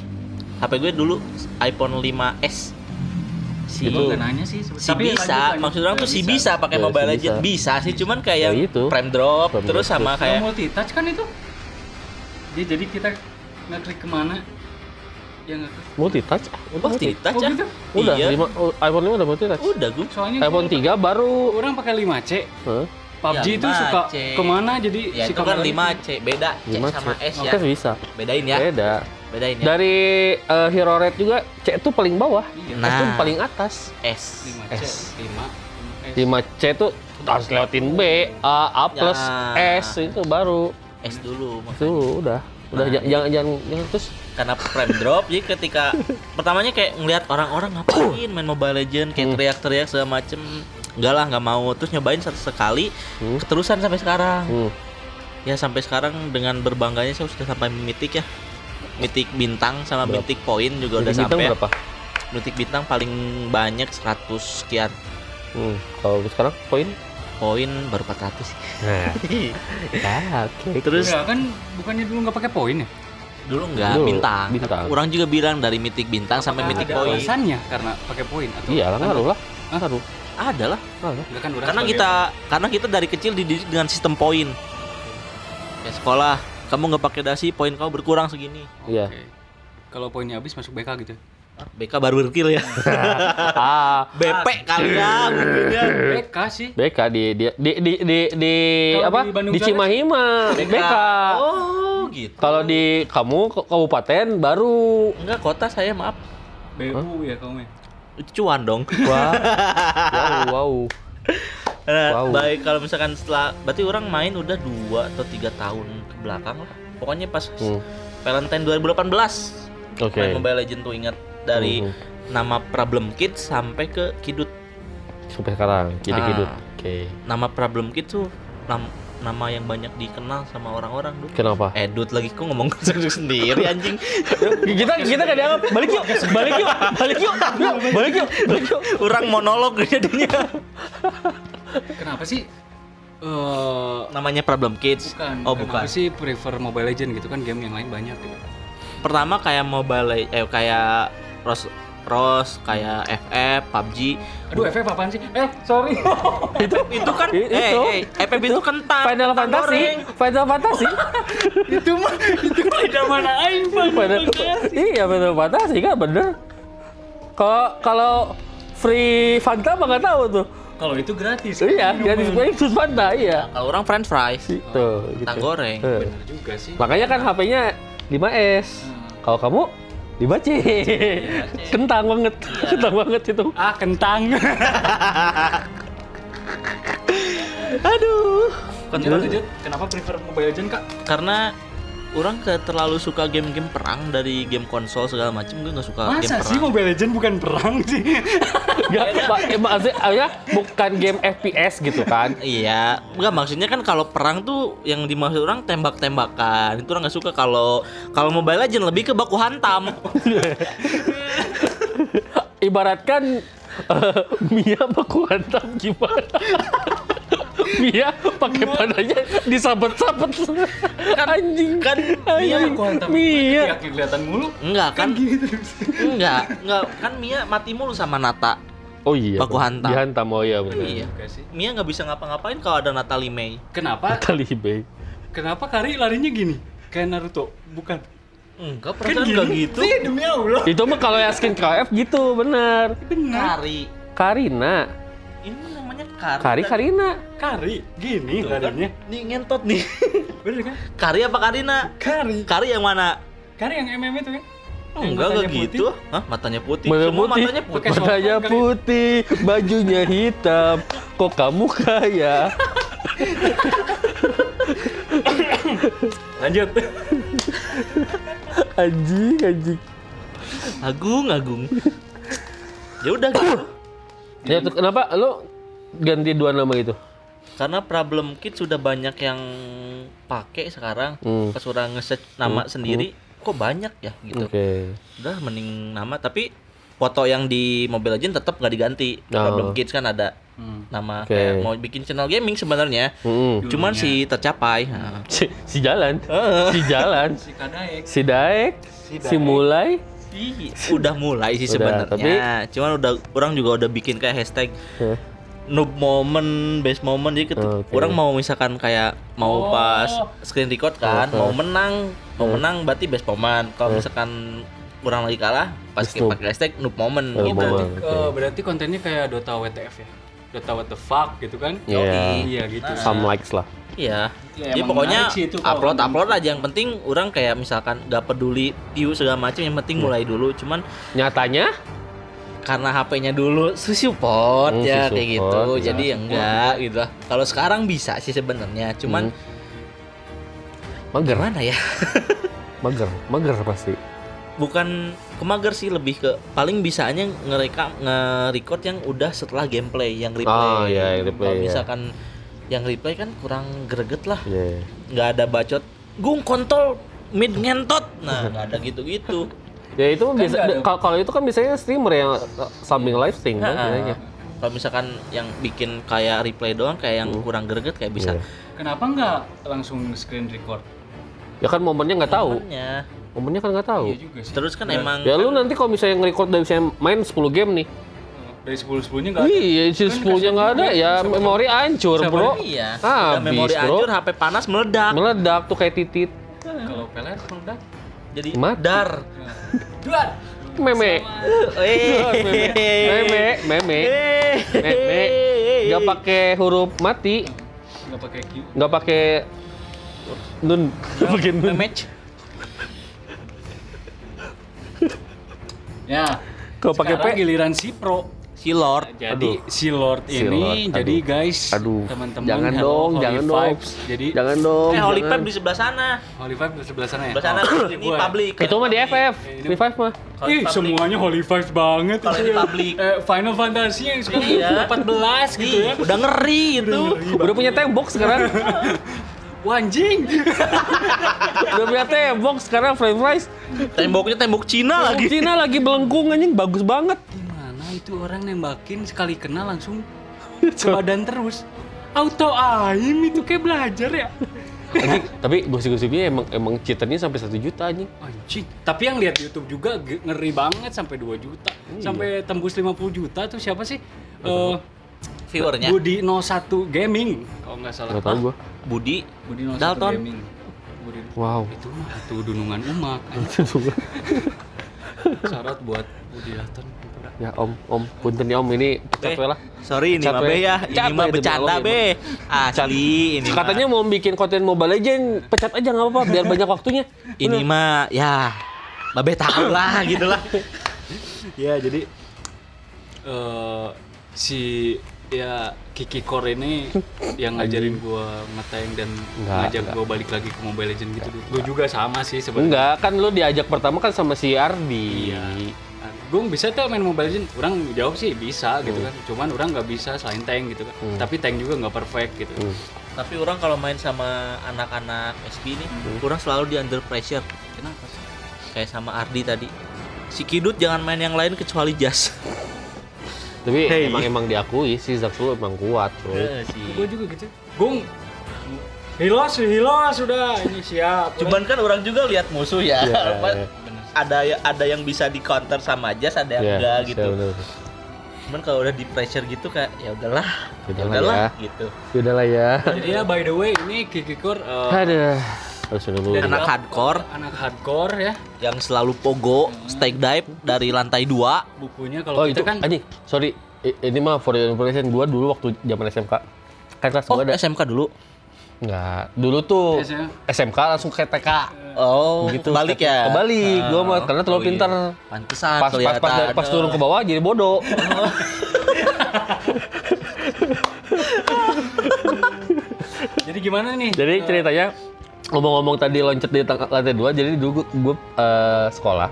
Speaker 2: HP gue dulu iPhone 5S. Si
Speaker 4: Itu nanya sih.
Speaker 2: si
Speaker 4: Tapi
Speaker 2: bisa, maksud orang tuh si bisa pakai
Speaker 3: Ya, si
Speaker 2: Mobile
Speaker 3: bisa.
Speaker 2: Legend bisa sih, cuman kayak
Speaker 3: Ya,
Speaker 2: yang
Speaker 3: itu.
Speaker 2: frame drop
Speaker 3: Frame
Speaker 2: terus
Speaker 3: drop,
Speaker 2: sama
Speaker 3: terus.
Speaker 2: kayak
Speaker 4: Yang multi touch kan itu? Jadi, jadi kita ngeklik ke mana? Ya ngeklik.
Speaker 3: Multi touch?
Speaker 2: Wah, tidak
Speaker 4: Oh,
Speaker 2: ya.
Speaker 4: gitu?
Speaker 3: Udah,
Speaker 2: Iya.
Speaker 3: lima, oh, iPhone 5 udah multi touch.
Speaker 2: Udah gue.
Speaker 4: Soalnya
Speaker 3: iPhone 3 baru.
Speaker 4: orang pakai 5C.
Speaker 3: Hah?
Speaker 4: PUBG
Speaker 2: Ya,
Speaker 4: itu suka
Speaker 2: 5C.
Speaker 4: ke mana jadi
Speaker 2: Ya
Speaker 4: si
Speaker 2: itu kan
Speaker 4: kameranya-
Speaker 2: 5C, beda C
Speaker 3: 5
Speaker 2: sama S ya.
Speaker 3: Oke, bisa.
Speaker 2: Bedain ya.
Speaker 3: Beda.
Speaker 2: Bedain ya.
Speaker 3: Dari eh, Hero Red juga C itu paling bawah.
Speaker 4: Iya.
Speaker 3: S itu
Speaker 2: Nah.
Speaker 3: paling atas.
Speaker 2: S.
Speaker 4: 5C,
Speaker 3: S.
Speaker 4: 5, 5S.
Speaker 3: 5C itu harus lewatin B, A, A plus,
Speaker 2: Ya.
Speaker 3: S itu baru.
Speaker 2: S dulu
Speaker 3: Itu udah. Udah
Speaker 2: Nah.
Speaker 3: jangan jangan jangan terus
Speaker 2: karena frame drop jadi ketika pertamanya kayak ngelihat orang-orang ngapain main Mobile Legend kayak
Speaker 3: Hmm.
Speaker 2: teriak-teriak segala macem enggak lah nggak mau terus nyobain satu sekali
Speaker 3: Hmm.
Speaker 2: keterusan sampai sekarang
Speaker 3: hmm.
Speaker 2: ya sampai sekarang dengan berbangganya saya sudah sampai mitik ya mitik bintang sama
Speaker 3: Berapa?
Speaker 2: mitik poin juga udah
Speaker 3: Jadi bintang
Speaker 2: sampai
Speaker 3: berapa?
Speaker 2: mitik bintang paling banyak 100 sekian
Speaker 3: Hmm. Kalau sekarang poin?
Speaker 2: poin baru 400 sih
Speaker 3: Nah. ya, oke.
Speaker 2: terus
Speaker 4: Enggak, kan bukannya dulu nggak pakai poin ya?
Speaker 2: dulu enggak
Speaker 3: Dulu,
Speaker 2: bintang.
Speaker 3: bintang.
Speaker 2: orang juga bilang dari mitik bintang sampai
Speaker 4: Apakah
Speaker 2: mitik
Speaker 4: ada
Speaker 2: poin
Speaker 4: alasannya karena pakai poin atau
Speaker 3: Iya lah ngaruh lah. Ngaruh.
Speaker 2: Ada lah
Speaker 4: kan
Speaker 2: karena
Speaker 4: sebagai-
Speaker 2: kita karena kita dari kecil dididik dengan sistem poin ya sekolah kamu nggak pakai dasi poin kamu berkurang segini
Speaker 3: Iya.
Speaker 4: Oke. Kalau poinnya habis masuk BK gitu.
Speaker 2: Ah, BK baru berkil ya
Speaker 3: ah,
Speaker 2: BP kali ya
Speaker 4: BK sih.
Speaker 3: BK di di di di di, di apa?
Speaker 4: di Bandung
Speaker 3: Di? Cimahi mah BK.
Speaker 2: oh gitu
Speaker 3: Kalau di kamu kabupaten baru
Speaker 2: enggak kota saya maaf
Speaker 4: BU ya kamu ya.
Speaker 2: Itu cuan dong
Speaker 3: wah. wow, wow.
Speaker 2: Nah,
Speaker 3: Wow.
Speaker 2: baik kalau misalkan setelah berarti orang main udah dua atau tiga tahun ke belakang lah pokoknya pas
Speaker 3: Hmm.
Speaker 2: Valentine 2018
Speaker 3: Oke.
Speaker 2: main Mobile Legend tuh ingat dari
Speaker 3: Mhm.
Speaker 2: nama Problem Kids sampai ke Kidut
Speaker 3: Sampai sekarang jadi
Speaker 2: Ah.
Speaker 3: kidut. Oke.
Speaker 2: nama Problem Kids tuh nam- nama yang banyak dikenal sama orang-orang dulu
Speaker 3: Kenapa?
Speaker 2: Edut lagi kok ngomong sendiri anjing
Speaker 3: kita kita gak dianggap balik yuk balik yuk balik yuk Yuk, balik yuk balik yuk
Speaker 2: orang monolog jadinya
Speaker 4: Kenapa sih? Eh
Speaker 2: namanya Problem Kids
Speaker 4: bukan.
Speaker 2: oh
Speaker 4: Kenapa
Speaker 2: bukan
Speaker 4: sih prefer Mobile Legend gitu kan game yang lain banyak gitu.
Speaker 2: pertama kayak Mobile Le- eh kayak Ros Ros kayak FF PUBG
Speaker 4: Aduh, FF apaan sih? Eh, sorry.
Speaker 2: itu itu kan eh
Speaker 3: itu.
Speaker 2: eh FF itu kentang
Speaker 3: Final Fantasy. Final Fantasy
Speaker 4: itu mah itu mah mana aing.
Speaker 3: Final iya Final Fantasy kan bener kalau kalau free Fanta mah nggak tahu tuh
Speaker 4: Kalau itu gratis.
Speaker 3: iya gratis gue itu Fanta iya
Speaker 2: kalau orang French fries
Speaker 3: Tuh,
Speaker 2: kentang
Speaker 3: gitu.
Speaker 2: goreng
Speaker 3: Eh.
Speaker 4: Bener juga sih.
Speaker 3: Makanya kan HP-nya 5S. Kalau kamu 5C. Kentang banget. Kentang banget itu.
Speaker 4: Ah, kentang.
Speaker 2: aduh
Speaker 4: Lanjut, lanjut. Kenapa prefer Mobile Legend, Kak?
Speaker 2: karena orang ke terlalu suka game-game perang dari game konsol segala macam gue nggak suka game
Speaker 4: Masa sih
Speaker 2: perang
Speaker 4: Mobile Legend bukan perang sih?
Speaker 3: Enggak, eh, maksudnya ya, bukan game FPS gitu kan.
Speaker 2: Iya, enggak maksudnya kan kalau perang tuh yang dimaksud orang tembak-tembakan. Itu orang nggak suka kalau kalau Mobile Legend lebih ke baku hantam.
Speaker 3: ibaratkan eh, Mia baku hantam gimana? Mia pakai padanya disabet-sabet. anjing.
Speaker 2: kan Mia
Speaker 4: hantam
Speaker 3: Mia.
Speaker 4: kelihatan mulu.
Speaker 2: enggak kan enggak enggak kan Mia mati mulu sama Nata
Speaker 3: Oh iya.
Speaker 2: Baku hantam.
Speaker 3: Dihantam oh iya benar.
Speaker 2: iya. Mia nggak bisa ngapa-ngapain kalau ada Natalie May
Speaker 4: Kenapa?
Speaker 3: Tali be.
Speaker 4: Kenapa Kari larinya gini? Kayak Naruto, bukan?
Speaker 2: enggak
Speaker 4: Kan
Speaker 2: perasaan enggak gitu
Speaker 4: Sih, demi Allah.
Speaker 3: Itu mah kalau Yaskin KF gitu, bener.
Speaker 4: Benar.
Speaker 2: Kari
Speaker 3: Karina.
Speaker 2: ini Kari
Speaker 3: Kari Karina.
Speaker 4: Kari, gini
Speaker 2: Tuh kan,
Speaker 4: larinya.
Speaker 2: nih ngentot nih
Speaker 4: Bener kan?
Speaker 2: Kari apa Karina
Speaker 4: Kari.
Speaker 2: Kari yang mana
Speaker 4: Kari yang MM itu kan? Yang
Speaker 2: enggak enggak gitu Hah matanya putih
Speaker 3: Mana
Speaker 2: semua
Speaker 3: putih?
Speaker 2: matanya putih
Speaker 3: Matanya putih, bajunya hitam. Kok kamu kaya?
Speaker 4: Lanjut.
Speaker 3: Anjing, anjing.
Speaker 2: Agung Agung ya udah gitu
Speaker 3: Ya kenapa lo ganti dua nama gitu?
Speaker 2: karena problem kit sudah banyak yang pakai sekarang
Speaker 3: Hmm.
Speaker 2: pas orang ngeset nama sendiri kok banyak ya gitu
Speaker 3: Oke.
Speaker 2: udah mending nama tapi foto yang di Mobile Legends tetap nggak diganti
Speaker 3: Oh.
Speaker 2: problem kids kan ada
Speaker 4: Hmm.
Speaker 2: nama
Speaker 3: Oke.
Speaker 2: kayak mau bikin channel gaming sebenarnya
Speaker 3: Mm-mm.
Speaker 2: cuman si tercapai Nah.
Speaker 3: Si, si jalan, si jalan,
Speaker 4: Si Kadaek.
Speaker 3: si daek, si mulai.
Speaker 2: Ih, udah mulai sih sebenarnya cuman udah orang juga udah bikin kayak hashtag? Noob moment, best moment jadi ketu-
Speaker 3: Oke.
Speaker 2: orang mau misalkan kayak mau
Speaker 4: Oh.
Speaker 2: pas screen record kan,
Speaker 3: Oke.
Speaker 2: mau menang, mau menang berarti best moment. Kalau misalkan orang lagi kalah, pas
Speaker 3: noob.
Speaker 2: pakai hashtag noob moment
Speaker 3: Noob
Speaker 2: gitu.
Speaker 4: Berarti,
Speaker 3: Oke.
Speaker 4: eh, berarti kontennya kayak Dota WTF ya? Dota what the fuck gitu kan?
Speaker 3: Iya.
Speaker 4: Iya gitu.
Speaker 2: Nah.
Speaker 3: Some likes lah.
Speaker 2: Iya.
Speaker 4: Ya,
Speaker 2: Jadi pokoknya
Speaker 4: itu
Speaker 2: upload upload aja yang penting orang kayak misalkan gak peduli view segala macam yang penting
Speaker 3: Iya.
Speaker 2: mulai dulu cuman
Speaker 3: Nyatanya,
Speaker 2: karena HP-nya dulu su- support
Speaker 3: Hmm,
Speaker 2: ya
Speaker 3: si
Speaker 2: kayak gitu.
Speaker 3: support, ya.
Speaker 2: Jadi ya enggak gitu. Kalau sekarang bisa sih sebenarnya, cuman
Speaker 3: Hmm. mager,
Speaker 2: gimana ya?
Speaker 3: mager, mager pasti.
Speaker 2: bukan kemager sih lebih ke paling bisanya ngerekam nge-record yang udah setelah gameplay yang replay.
Speaker 3: Oh, iya, yang replay,
Speaker 2: Kalau
Speaker 3: iya.
Speaker 2: misalkan yang replay kan kurang greget lah.
Speaker 3: Iya.
Speaker 2: Nggak ada bacot. Gung kontol mid ngentot. Nah, nggak ada gitu-gitu.
Speaker 3: Ya itu biasa.
Speaker 4: ada.
Speaker 3: Kalau itu kan biasanya streamer yang uh, sambil live stream kan biasanya.
Speaker 2: Kalau misalkan yang bikin kayak replay doang kayak yang kurang greget kayak bisa.
Speaker 3: Iya.
Speaker 4: Kenapa nggak langsung screen record?
Speaker 3: Ya kan momennya nggak tahu.
Speaker 2: Momennya.
Speaker 3: Momennya kan nggak tahu.
Speaker 4: Iya juga sih.
Speaker 2: Terus kan
Speaker 4: Benar.
Speaker 2: emang
Speaker 3: Ya lu nanti kalau misalnya nge-record dari misalnya main 10 game nih.
Speaker 4: dari 10 10 nya nggak ada.
Speaker 3: Iya, isi 10-nya nggak ada ya memori hancur, Bro.
Speaker 2: Iya.
Speaker 3: Habis,
Speaker 2: Udah memori
Speaker 3: bro.
Speaker 2: hancur, HP panas meledak.
Speaker 3: Meledak tuh kayak titit.
Speaker 4: Kalau pelet meledak.
Speaker 2: Jadi
Speaker 3: Mati.
Speaker 2: dar.
Speaker 4: Duar.
Speaker 3: Meme.
Speaker 2: Eh.
Speaker 3: Meme, meme. Meme. Nggak pakai huruf mati,
Speaker 4: Nggak pakai Q.
Speaker 3: nggak pakai nun, nggak pakai nun.
Speaker 2: Match.
Speaker 4: Ya.
Speaker 3: Kalau pakai P?
Speaker 4: giliran si Pro.
Speaker 2: Si Lord.
Speaker 4: Jadi
Speaker 3: Aduh.
Speaker 4: si Lord
Speaker 3: Si
Speaker 4: ini
Speaker 3: Lord,
Speaker 4: jadi guys,
Speaker 3: Aduh.
Speaker 4: teman-teman
Speaker 3: Jangan
Speaker 4: hello,
Speaker 3: dong,
Speaker 4: Holy
Speaker 3: jangan dong.
Speaker 4: Jadi
Speaker 3: Jangan dong.
Speaker 2: Eh Holy. Pipe di sebelah sana.
Speaker 4: Holy Vibes di sebelah sana ya.
Speaker 2: Sebelah sana
Speaker 4: Oh,
Speaker 2: ini
Speaker 4: ya.
Speaker 2: public.
Speaker 3: Itu mah di FF, Free Five mah.
Speaker 4: Ih,
Speaker 2: public.
Speaker 4: semuanya Holy Vibes banget
Speaker 2: Kalau
Speaker 4: itu
Speaker 2: di
Speaker 4: ya.
Speaker 2: public.
Speaker 4: Eh, Final Fantasy yang sekarang
Speaker 2: Iya.
Speaker 4: 14 gitu ya.
Speaker 2: Udah ngeri itu.
Speaker 3: Udah punya tembok sekarang.
Speaker 4: Wah, anjing.
Speaker 3: Udah punya tembok sekarang Free Five.
Speaker 2: Temboknya tembok Cina lagi.
Speaker 3: Cina lagi belengkung anjing bagus banget.
Speaker 4: Gimana itu orang nembakin sekali kena langsung ke badan terus. Auto aim itu kayak belajar ya.
Speaker 3: Anjing, tapi gosip-gosipnya emang emang cheaternya sampai satu juta anjing.
Speaker 4: Anjing. Tapi yang lihat YouTube juga ge- ngeri banget sampai 2 juta. Sampai tembus 50 juta tuh siapa sih? Eh
Speaker 2: Viewernya.
Speaker 4: Budi 01 Gaming kalau nggak salah.
Speaker 3: Enggak tahu gua.
Speaker 2: Budi.
Speaker 4: Budi 01
Speaker 2: Dalton.
Speaker 4: Gaming. Budi
Speaker 3: Wow.
Speaker 4: itu mah itu dunungan umak. Syarat buat Budi Dalton.
Speaker 3: Ya Om, Om, punten ya Om ini pecat
Speaker 2: Eh,
Speaker 3: we lah.
Speaker 2: Sorry ini mah be ya. Ini mah bercanda be. Asli ini.
Speaker 3: Katanya mau bikin konten Mobile Legend, pecat aja nggak apa-apa biar banyak waktunya.
Speaker 2: ini mah ya Babe tahu lah gitu lah.
Speaker 4: Ya jadi eh si ya Kiki Core ini yang ngajarin gua ngeteng dan
Speaker 3: Enggak,
Speaker 4: ngajak
Speaker 3: enggak.
Speaker 4: gua balik lagi ke Mobile Legend gitu. Gua juga sama sih sebenarnya.
Speaker 3: Enggak, kan lu diajak pertama kan sama si Ardi.
Speaker 4: Iya. Gung bisa tuh main Mobile Legend? Orang jawab sih bisa gitu
Speaker 3: Hmm.
Speaker 4: kan. Cuman orang nggak bisa selain tank gitu kan. Tapi tank juga nggak perfect gitu.
Speaker 3: Hmm.
Speaker 2: Tapi orang kalau main sama anak-anak SB ini,
Speaker 3: Hmm.
Speaker 2: kurang selalu di under pressure.
Speaker 4: Kenapa sih?
Speaker 2: Kayak sama Ardi tadi. Si Kidut jangan main yang lain kecuali Jas.
Speaker 3: Tapi
Speaker 2: Hey.
Speaker 3: emang emang diakui si Zack lu emang kuat, bro.
Speaker 4: Gue juga gitu. Gung. Hilos, hilos sudah ini siap.
Speaker 2: Cuman kan orang juga lihat musuh ya.
Speaker 3: Iya.
Speaker 2: Ada ya ada yang bisa di counter sama Jas, ada yang
Speaker 3: Iya,
Speaker 2: enggak
Speaker 3: iya,
Speaker 2: gitu.
Speaker 3: bener.
Speaker 2: Cuman kalau udah di pressure gitu kayak ya udahlah, ya
Speaker 3: Udahlah
Speaker 2: udahlah
Speaker 3: ya.
Speaker 2: gitu.
Speaker 3: Udah lah ya.
Speaker 4: Jadi ya by the way ini Kikikur.
Speaker 3: Harus dulu.
Speaker 4: dari
Speaker 2: Anak hardcore.
Speaker 4: anak hardcore ya.
Speaker 2: Yang selalu pogo, stake dive dari lantai 2.
Speaker 4: Bukunya
Speaker 3: Oh
Speaker 4: kalau
Speaker 3: itu
Speaker 4: kita kan
Speaker 3: anjing, sorry. I- Ini mah for your information gua dulu waktu zaman SMK. Kan kelas
Speaker 2: Oh,
Speaker 3: gua ada
Speaker 2: SMK dulu.
Speaker 3: Enggak. Dulu tuh
Speaker 4: SM.
Speaker 3: SMK langsung ke TK.
Speaker 2: Oh,
Speaker 3: gitu.
Speaker 2: balik ya.
Speaker 3: Kebalik, gua mah
Speaker 2: Oh,
Speaker 3: karena terlalu
Speaker 2: oh iya.
Speaker 3: pintar.
Speaker 2: Pantesan
Speaker 3: Pas pas pas,
Speaker 2: kelihatan.
Speaker 3: pas turun ke bawah jadi bodoh.
Speaker 4: jadi gimana nih?
Speaker 3: Jadi
Speaker 4: Eh,
Speaker 3: ceritanya ngomong-ngomong tadi loncat di lantai dua, jadi dulu gue sekolah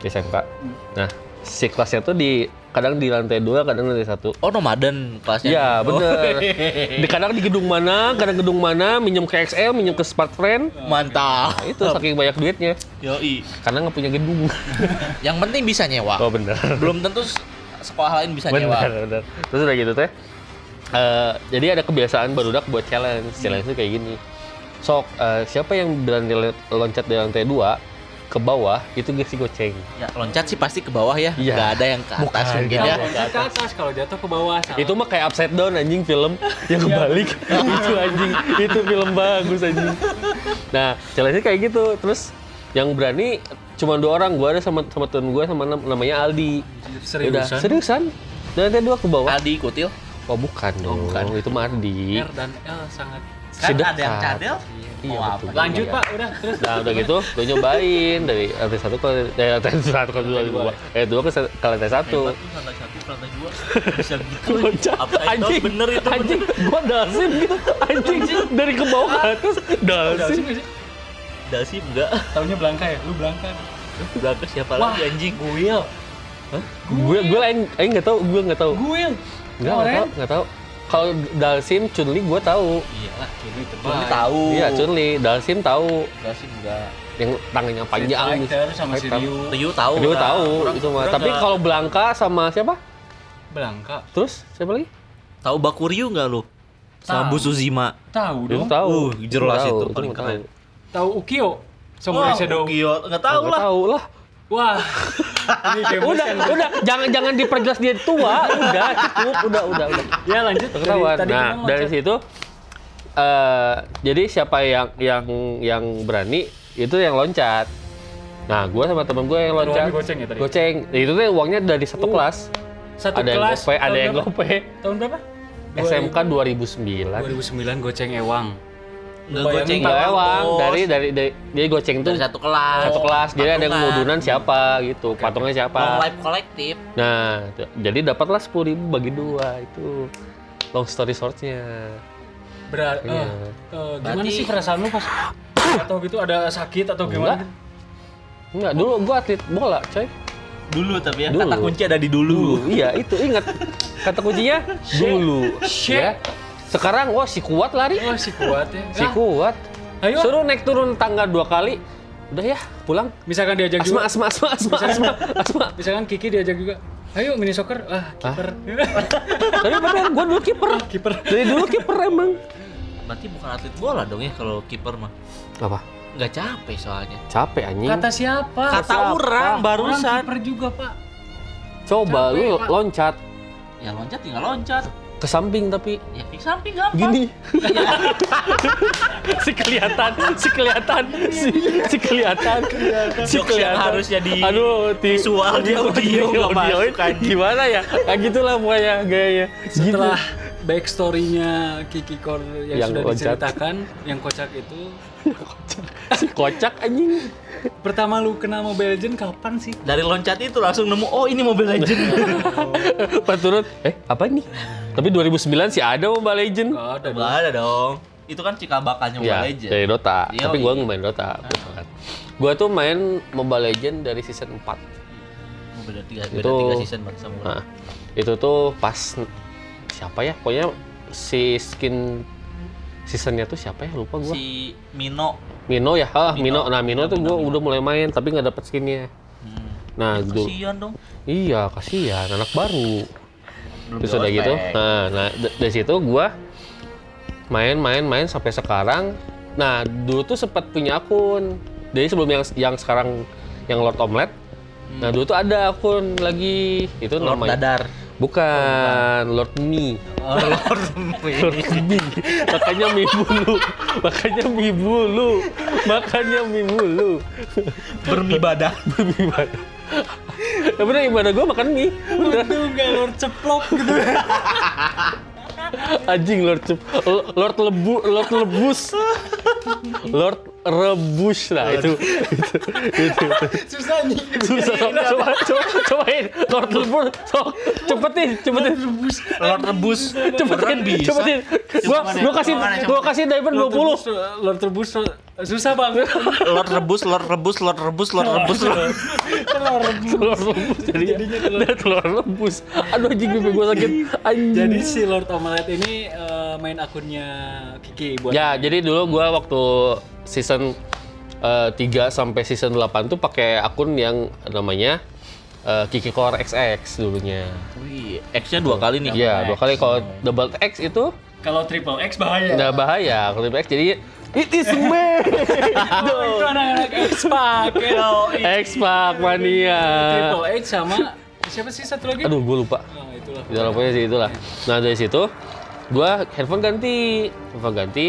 Speaker 3: di SMK. Nah, si kelasnya tuh di kadang di lantai dua, kadang lantai satu.
Speaker 2: Oh, nomaden kelasnya.
Speaker 3: Iya
Speaker 2: Oh.
Speaker 3: bener. Di kadang di gedung mana, kadang gedung mana, minjem ke XL, minjem ke Smart Friend.
Speaker 2: Mantap.
Speaker 3: Itu saking banyak duitnya,
Speaker 2: Yoi.
Speaker 3: karena nggak punya gedung.
Speaker 2: Yang penting bisa nyewa.
Speaker 3: Oh bener.
Speaker 2: Belum tentu sekolah lain bisa
Speaker 3: bener,
Speaker 2: nyewa.
Speaker 3: bener. Terus udah gitu teh. eh, jadi ada kebiasaan barudak buat challenge. Challenge itu kayak gini. Sok, eh, siapa yang berani loncat dari lantai dua ke bawah itu gak sih goceng.
Speaker 2: Ya, loncat sih pasti ke bawah ya.
Speaker 3: Iya.
Speaker 2: Nggak ada yang ke atas
Speaker 3: Bukan,
Speaker 2: mungkin ya.
Speaker 4: loncat ke atas, kalau jatuh ke bawah. salah.
Speaker 3: Itu mah kayak upside down anjing film yang kebalik. itu anjing, itu film bagus anjing. Nah, challenge kayak gitu. Terus yang berani cuma dua orang, gua ada sama sama temen gua sama nam- namanya Aldi. Udah,
Speaker 4: seriusan.
Speaker 3: seriusan. Dan lantai dua ke bawah.
Speaker 2: Aldi ikutil.
Speaker 3: Oh bukan dong,
Speaker 2: bukan.
Speaker 3: itu mah Ardi.
Speaker 4: R dan L sangat.
Speaker 2: Kan
Speaker 3: Sedekat.
Speaker 2: ada yang cadel.
Speaker 3: Iya,
Speaker 2: Mau
Speaker 3: betul.
Speaker 2: apa?
Speaker 4: Lanjut
Speaker 3: Iya.
Speaker 4: Pak, udah terus.
Speaker 3: Nah udah gitu, gue nyobain dari lantai satu ke dari lantai satu ke dua, dua, eh dua ke, ke lantai satu.
Speaker 2: Lantai satu, lantai dua. Bisa gitu.
Speaker 3: Anjing,
Speaker 2: bener itu.
Speaker 3: anjing, gua dasim gitu, anjing, dari ke bawah ke atas, dasim.
Speaker 2: Dasi enggak.
Speaker 4: Taunya Blanka ya? Lu Blanka.
Speaker 2: Berapa siapa
Speaker 4: Wah,
Speaker 2: lagi anjing?
Speaker 4: Guil.
Speaker 3: Gue gue lain, aing nggak tahu, gue nggak tahu,
Speaker 4: Guil.
Speaker 3: nggak nggak tahu, nggak tahu. Kalau Dalsim, Chunli gue tahu.
Speaker 4: Iya lah, Chunli
Speaker 2: Belum
Speaker 4: terbaik.
Speaker 2: tahu.
Speaker 3: Iya Chunli, Dalsim tahu.
Speaker 2: Dasi enggak.
Speaker 3: Yang tangannya panjang.
Speaker 4: Fighter sama si. Ryu.
Speaker 2: Ryu tahu. Lah.
Speaker 3: tahu itu mah. Tapi
Speaker 2: nggak-
Speaker 3: kalau Blanka sama siapa?
Speaker 4: Blanka.
Speaker 3: Terus siapa lagi?
Speaker 2: tahu Bakuryu enggak lu? Sama
Speaker 4: Tahu.
Speaker 2: Bu Suzima.
Speaker 4: Tahu dong.
Speaker 3: tahu.
Speaker 2: Uh, jelas itu paling keren.
Speaker 3: tahu.
Speaker 4: Tahu Ukyo. Samurai Shadow.
Speaker 2: Ukyo. Enggak tahu
Speaker 3: Nggak
Speaker 2: lah.
Speaker 3: tahu lah.
Speaker 4: Wah. Ini
Speaker 3: Udah, udah, jangan jangan diperjelas dia tua, udah cukup, udah, udah, udah.
Speaker 4: Ya lanjut.
Speaker 3: Ketahuan.
Speaker 4: tadi
Speaker 3: Nah, dari situ eh jadi siapa yang yang yang berani itu yang loncat. Nah, gue sama temen gue yang loncat.
Speaker 4: Goceng ya tadi?
Speaker 3: Goceng. Itu tuh uangnya dari satu
Speaker 4: Uh,
Speaker 3: kelas.
Speaker 4: Satu
Speaker 3: ada yang
Speaker 4: kelas.
Speaker 3: gope, ada yang
Speaker 4: berapa?
Speaker 3: gope.
Speaker 4: Tahun berapa?
Speaker 3: SMK 2009.
Speaker 4: 2009 goceng Ewang. Bayangin
Speaker 2: goceng
Speaker 3: Enggak
Speaker 2: Bang,
Speaker 3: ewang,
Speaker 2: Bos.
Speaker 3: dari dari dari dia goceng tuh
Speaker 2: dari satu kelas.
Speaker 3: satu kelas. Jadi ada modunan siapa gitu, patungnya
Speaker 2: Long
Speaker 3: siapa.
Speaker 2: life kolektif.
Speaker 3: Nah, jadi dapatlah sepuluh ribu bagi dua itu long story shortnya.
Speaker 4: Berat. Eh, eh, gimana
Speaker 2: Berarti-
Speaker 4: sih perasaan lu pas atau gitu ada sakit atau gimana?
Speaker 3: Enggak, dulu gua atlet bola, coy.
Speaker 2: Dulu tapi ya
Speaker 3: Dulu.
Speaker 2: kata kunci ada di dulu.
Speaker 3: iya, itu ingat kata kuncinya dulu.
Speaker 4: Shit.
Speaker 3: Ya. Sekarang wah si kuat lari.
Speaker 4: Oh si kuat ya.
Speaker 3: Si
Speaker 4: Ah,
Speaker 3: kuat.
Speaker 4: Ayo.
Speaker 3: Suruh naik turun tangga dua kali. Udah ya, pulang.
Speaker 4: Misalkan diajak
Speaker 3: Asma,
Speaker 4: juga.
Speaker 3: asma, asma, asma, asma, asma.
Speaker 4: Misalkan Kiki diajak juga. Ayo mini soccer. Ah, kiper.
Speaker 3: Tapi bener, gua dulu kiper.
Speaker 4: kiper.
Speaker 3: Dari dulu kiper emang.
Speaker 2: Berarti bukan atlet bola dong ya kalau kiper mah.
Speaker 3: Apa?
Speaker 2: Nggak capek soalnya.
Speaker 3: Capek anjing.
Speaker 4: Kata siapa?
Speaker 2: Kata
Speaker 3: siapa?
Speaker 2: orang
Speaker 4: Orang
Speaker 2: barusan.
Speaker 4: kiper juga, Pak.
Speaker 3: Coba
Speaker 4: Capek,
Speaker 3: lu
Speaker 4: Pak.
Speaker 3: loncat
Speaker 2: Ya loncat tinggal loncat.
Speaker 3: Ke samping tapi
Speaker 2: Ya di samping gampang.
Speaker 3: gini. si kelihatan, si kelihatan, si, si kelihatan, si
Speaker 2: yang harusnya di
Speaker 3: Aduh, ti-
Speaker 2: visual, di audio masuk, anjing.
Speaker 3: Gimana ya? Kayak gitulah pokoknya gayanya.
Speaker 4: Setelah
Speaker 3: Gitu.
Speaker 4: backstory-nya Kiki Kor yang,
Speaker 3: Yang
Speaker 4: sudah
Speaker 3: loncat.
Speaker 4: diceritakan, yang kocak itu,
Speaker 3: si kocak anjing.
Speaker 4: pertama lu kenal Mobile Legend kapan sih?
Speaker 2: Dari loncat itu langsung nemu oh ini Mobile Legend.
Speaker 3: Pas turun, eh apa ini? Tapi 2009 sih ada Mobile Legend.
Speaker 4: Gak ada.
Speaker 2: Enggak ada dong. Itu kan cikal bakalnya
Speaker 3: Ya,
Speaker 2: Mobile Legend.
Speaker 3: dari Dota.
Speaker 2: Iya,
Speaker 3: Tapi gua
Speaker 2: iya.
Speaker 3: nggak main Dota. gitu kan. Gua tuh main Mobile Legend dari season 4.
Speaker 2: Oh, beda tiga, beda
Speaker 3: Itu-
Speaker 2: tiga season Bang sama.
Speaker 3: Nah, itu tuh pas siapa ya? Pokoknya si skin seasonnya tuh siapa ya? Lupa gua.
Speaker 2: Si Mino.
Speaker 3: Mino ya? Ah, Mino.
Speaker 2: Mino.
Speaker 3: Nah, Mino tuh
Speaker 2: Mino,
Speaker 3: gua
Speaker 2: Mino.
Speaker 3: udah mulai main tapi nggak dapet skinnya.
Speaker 2: Hmm.
Speaker 3: Nah, dulu
Speaker 2: Kasihan dong.
Speaker 3: iya kasihan anak baru.
Speaker 2: Belum
Speaker 3: Terus udah gitu. Nah, nah dari situ gua main-main-main sampai sekarang. Nah, dulu tuh sempat punya akun. Jadi sebelum yang yang sekarang yang Lord Omelet. Nah, dulu tuh ada akun lagi itu
Speaker 2: Lord
Speaker 3: namanya
Speaker 2: Dadar.
Speaker 3: bukan Lord Mi.
Speaker 2: Oh, Lord
Speaker 3: Lord Mi. Makanya Mi bulu. Makanya Mi bulu. Makanya Mi bulu.
Speaker 2: Bermibadah.
Speaker 3: Mi mana? Ya bener ibadah gua makan mie. Udah.
Speaker 4: Itu nggak lord ceplok gitu.
Speaker 3: Anjing Lord Cep- Lord lebu Lord lebus. Lord rebus lah itu. itu, itu, itu.
Speaker 4: Susah nih.
Speaker 3: Susah coba coba coba cobain Lord lebus. Sok cepetin cepetin.
Speaker 2: Lord rebus.
Speaker 3: Cepetin
Speaker 2: bisa.
Speaker 3: cepetin. Gua gua kasih gua kasih diamond 20.
Speaker 4: Lord terbus susah banget.
Speaker 2: Lord rebus, Lord rebus, Lord rebus, Lord rebus. Lord-
Speaker 4: Telur rebus.
Speaker 3: Telur rebus jadinya telur, telur rebus. Aduh anjing pipi gua sakit. Anjing.
Speaker 4: Jadi si Lord Omelet ini eh, main akunnya Kiki buat
Speaker 3: Ya, jadi dulu gua waktu season eh, 3 sampai season 8 tuh pakai akun yang namanya eh, Kiki Core XX dulunya.
Speaker 2: Wih, X-nya dua kali nih.
Speaker 3: Iya, dua kali kalau double X itu
Speaker 4: kalau triple X bahaya.
Speaker 3: nggak bahaya. Kalau triple X jadi it is me.
Speaker 4: Oh, itu anak-anak X-Pac.
Speaker 3: X-Pac mania.
Speaker 4: Triple X sama siapa sih satu lagi?
Speaker 3: Aduh, gue lupa.
Speaker 4: Oh, itulah.
Speaker 3: Itulah pokoknya sih itulah. Nah dari situ gua handphone ganti, handphone ganti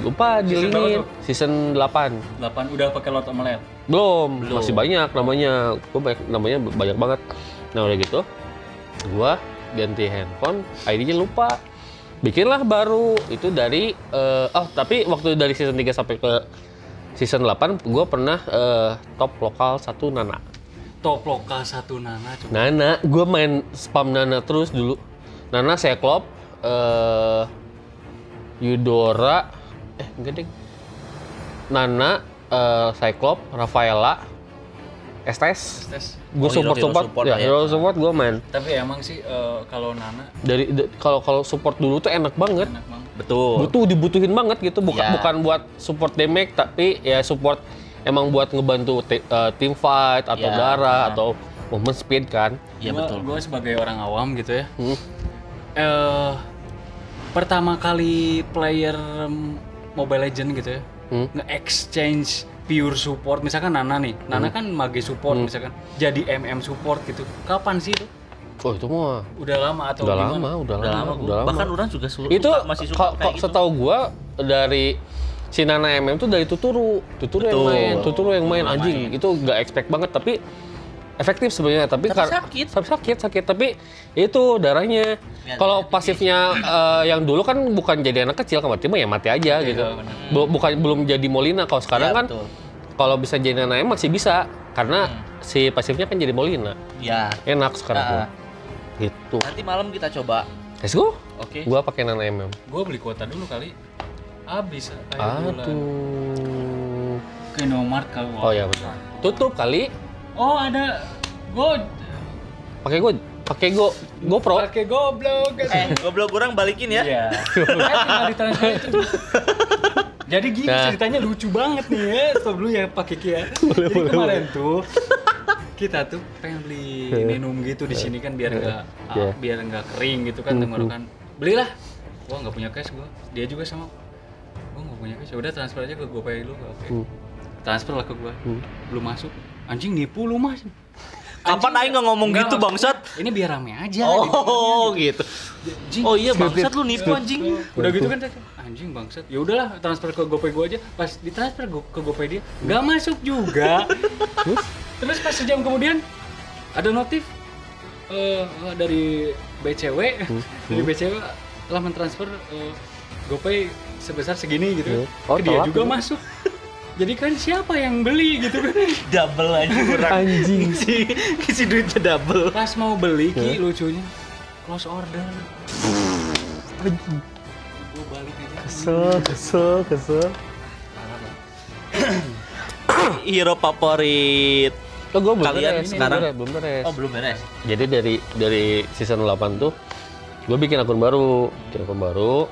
Speaker 3: lupa
Speaker 4: Season
Speaker 3: dilingin
Speaker 4: tuh?
Speaker 3: season 8
Speaker 4: 8 udah pakai Lord Omelet.
Speaker 3: belum, masih banyak namanya. Gua banyak namanya banyak banget. Nah udah gitu gua ganti handphone. ID-nya lupa. Bikinlah baru. Itu dari eh, oh tapi waktu dari season 3 sampai ke season 8 gua pernah eh, top lokal satu Nana.
Speaker 4: Top lokal satu Nana coba.
Speaker 3: Nana, gue main spam Nana terus dulu. Nana, Cyclop, eh Yudora, eh enggak deh. Nana, eh Cyclop, Rafaela, Estes.
Speaker 4: Tes.
Speaker 3: Gue
Speaker 2: Oh,
Speaker 3: support
Speaker 2: hero
Speaker 3: support,
Speaker 2: support
Speaker 3: ya
Speaker 2: ya.
Speaker 3: hero support gue main.
Speaker 4: Tapi emang sih eh, kalau Nana
Speaker 3: Dari kalau kalau support dulu tuh enak banget.
Speaker 4: enak banget.
Speaker 2: Betul.
Speaker 3: Butuh dibutuhin banget gitu, bukan
Speaker 2: Ya.
Speaker 3: bukan buat support damage tapi ya support emang buat ngebantu te- eh, team fight atau
Speaker 2: Ya,
Speaker 3: darah
Speaker 2: ya.
Speaker 3: atau movement speed kan.
Speaker 2: Iya betul.
Speaker 4: Gue sebagai orang awam gitu ya.
Speaker 3: Hmm.
Speaker 4: eh pertama kali player Mobile Legend gitu ya.
Speaker 3: Hmm.
Speaker 4: Nge-exchange pure support misalkan Nana nih. Nana kan mage support
Speaker 3: Hmm.
Speaker 4: misalkan. Jadi MM support gitu. Kapan sih itu?
Speaker 3: Oh itu mah
Speaker 4: Udah lama atau
Speaker 3: udah
Speaker 4: gimana?
Speaker 3: lama, udah,
Speaker 2: Udah lama,
Speaker 3: udah lama.
Speaker 2: Bahkan orang juga su-
Speaker 3: itu
Speaker 2: suka, masih suka
Speaker 3: kok
Speaker 2: kayak
Speaker 3: kok
Speaker 2: gitu.
Speaker 3: setahu gua dari si Nana MM tuh dari Tuturu, Tuturu yang
Speaker 2: Betul.
Speaker 3: main, Tuturu yang main
Speaker 2: Tuturu
Speaker 3: anjing
Speaker 2: main.
Speaker 3: itu nggak expect banget tapi efektif sebenarnya tapi,
Speaker 2: Tapi
Speaker 3: kar-
Speaker 2: sakit.
Speaker 3: tapi sakit sakit tapi itu darahnya
Speaker 2: Ya,
Speaker 3: kalau
Speaker 2: ya,
Speaker 3: pasifnya eh, yang dulu kan bukan jadi anak kecil kan mati mah ya mati aja gitu
Speaker 4: bener.
Speaker 3: Bu- bukan belum jadi Molina kalau sekarang
Speaker 2: Iya,
Speaker 3: kan kalau bisa jadi Nana MM masih bisa karena si pasifnya kan jadi Molina
Speaker 2: Ya.
Speaker 3: enak sekarang
Speaker 2: Ah.
Speaker 3: tuh. gitu
Speaker 2: Nanti malam kita coba.
Speaker 3: let's go
Speaker 2: Oke.
Speaker 3: gua pakai Nana MM
Speaker 4: Gue beli kuota dulu kali. Habis akhir bulan.
Speaker 3: Aduh.
Speaker 4: Ke Indomaret kalau.
Speaker 3: Oh ya betul. Tutup kali.
Speaker 4: Oh ada. Gue
Speaker 3: Pakai go, pakai go, GoPro.
Speaker 4: pakai goblok.
Speaker 2: Eh, goblok kurang balikin ya.
Speaker 4: Iya. Eh. Jadi gini
Speaker 3: Nah.
Speaker 4: ceritanya lucu banget nih ya. Stop dulu ya Pak Kiki ya. Jadi kemarin tuh kita tuh pengen beli minum gitu di sini kan biar nggak ah,
Speaker 3: Iya.
Speaker 4: biar nggak kering gitu kan tenggorokan. Belilah. Gua nggak punya cash gua. Dia juga sama. Gua nggak punya cash. Ya udah transfer aja ke GoPay dulu. Oke.
Speaker 3: Hmm.
Speaker 4: Transfer lah ke gua.
Speaker 3: Hmm.
Speaker 4: Belum masuk. Anjing nipu lu mas.
Speaker 2: Kapan aing nggak ngomong
Speaker 4: Nggak,
Speaker 2: gitu bangsat?
Speaker 4: Ini biar rame aja.
Speaker 2: Oh, gitu.
Speaker 4: Anjing.
Speaker 2: Oh iya bangsat lu nipu anjing.
Speaker 4: udah gitu kan anjing bangsat ya udahlah transfer ke GoPay gua aja pas ditransfer go- ke GoPay dia nggak masuk juga terus pas sejam kemudian ada notif eh, dari BCW dari BCW telah mentransfer eh, GoPay sebesar segini gitu
Speaker 3: Oh,
Speaker 4: ke dia juga. masuk jadi kan siapa yang beli gitu kan
Speaker 2: Double aja kurang.
Speaker 3: Anjing.
Speaker 2: Si si duitnya double.
Speaker 4: pas mau beli ki lucunya close order gua balik aja
Speaker 3: Kesel, kesel, kesel.
Speaker 2: Hero favorit.
Speaker 3: Oh, gue belum
Speaker 2: Kalian
Speaker 3: beres,
Speaker 2: sekarang-
Speaker 3: belum beres, belum beres.
Speaker 2: Oh, belum beres.
Speaker 3: Jadi dari dari season 8 tuh gue bikin akun baru, bikin akun baru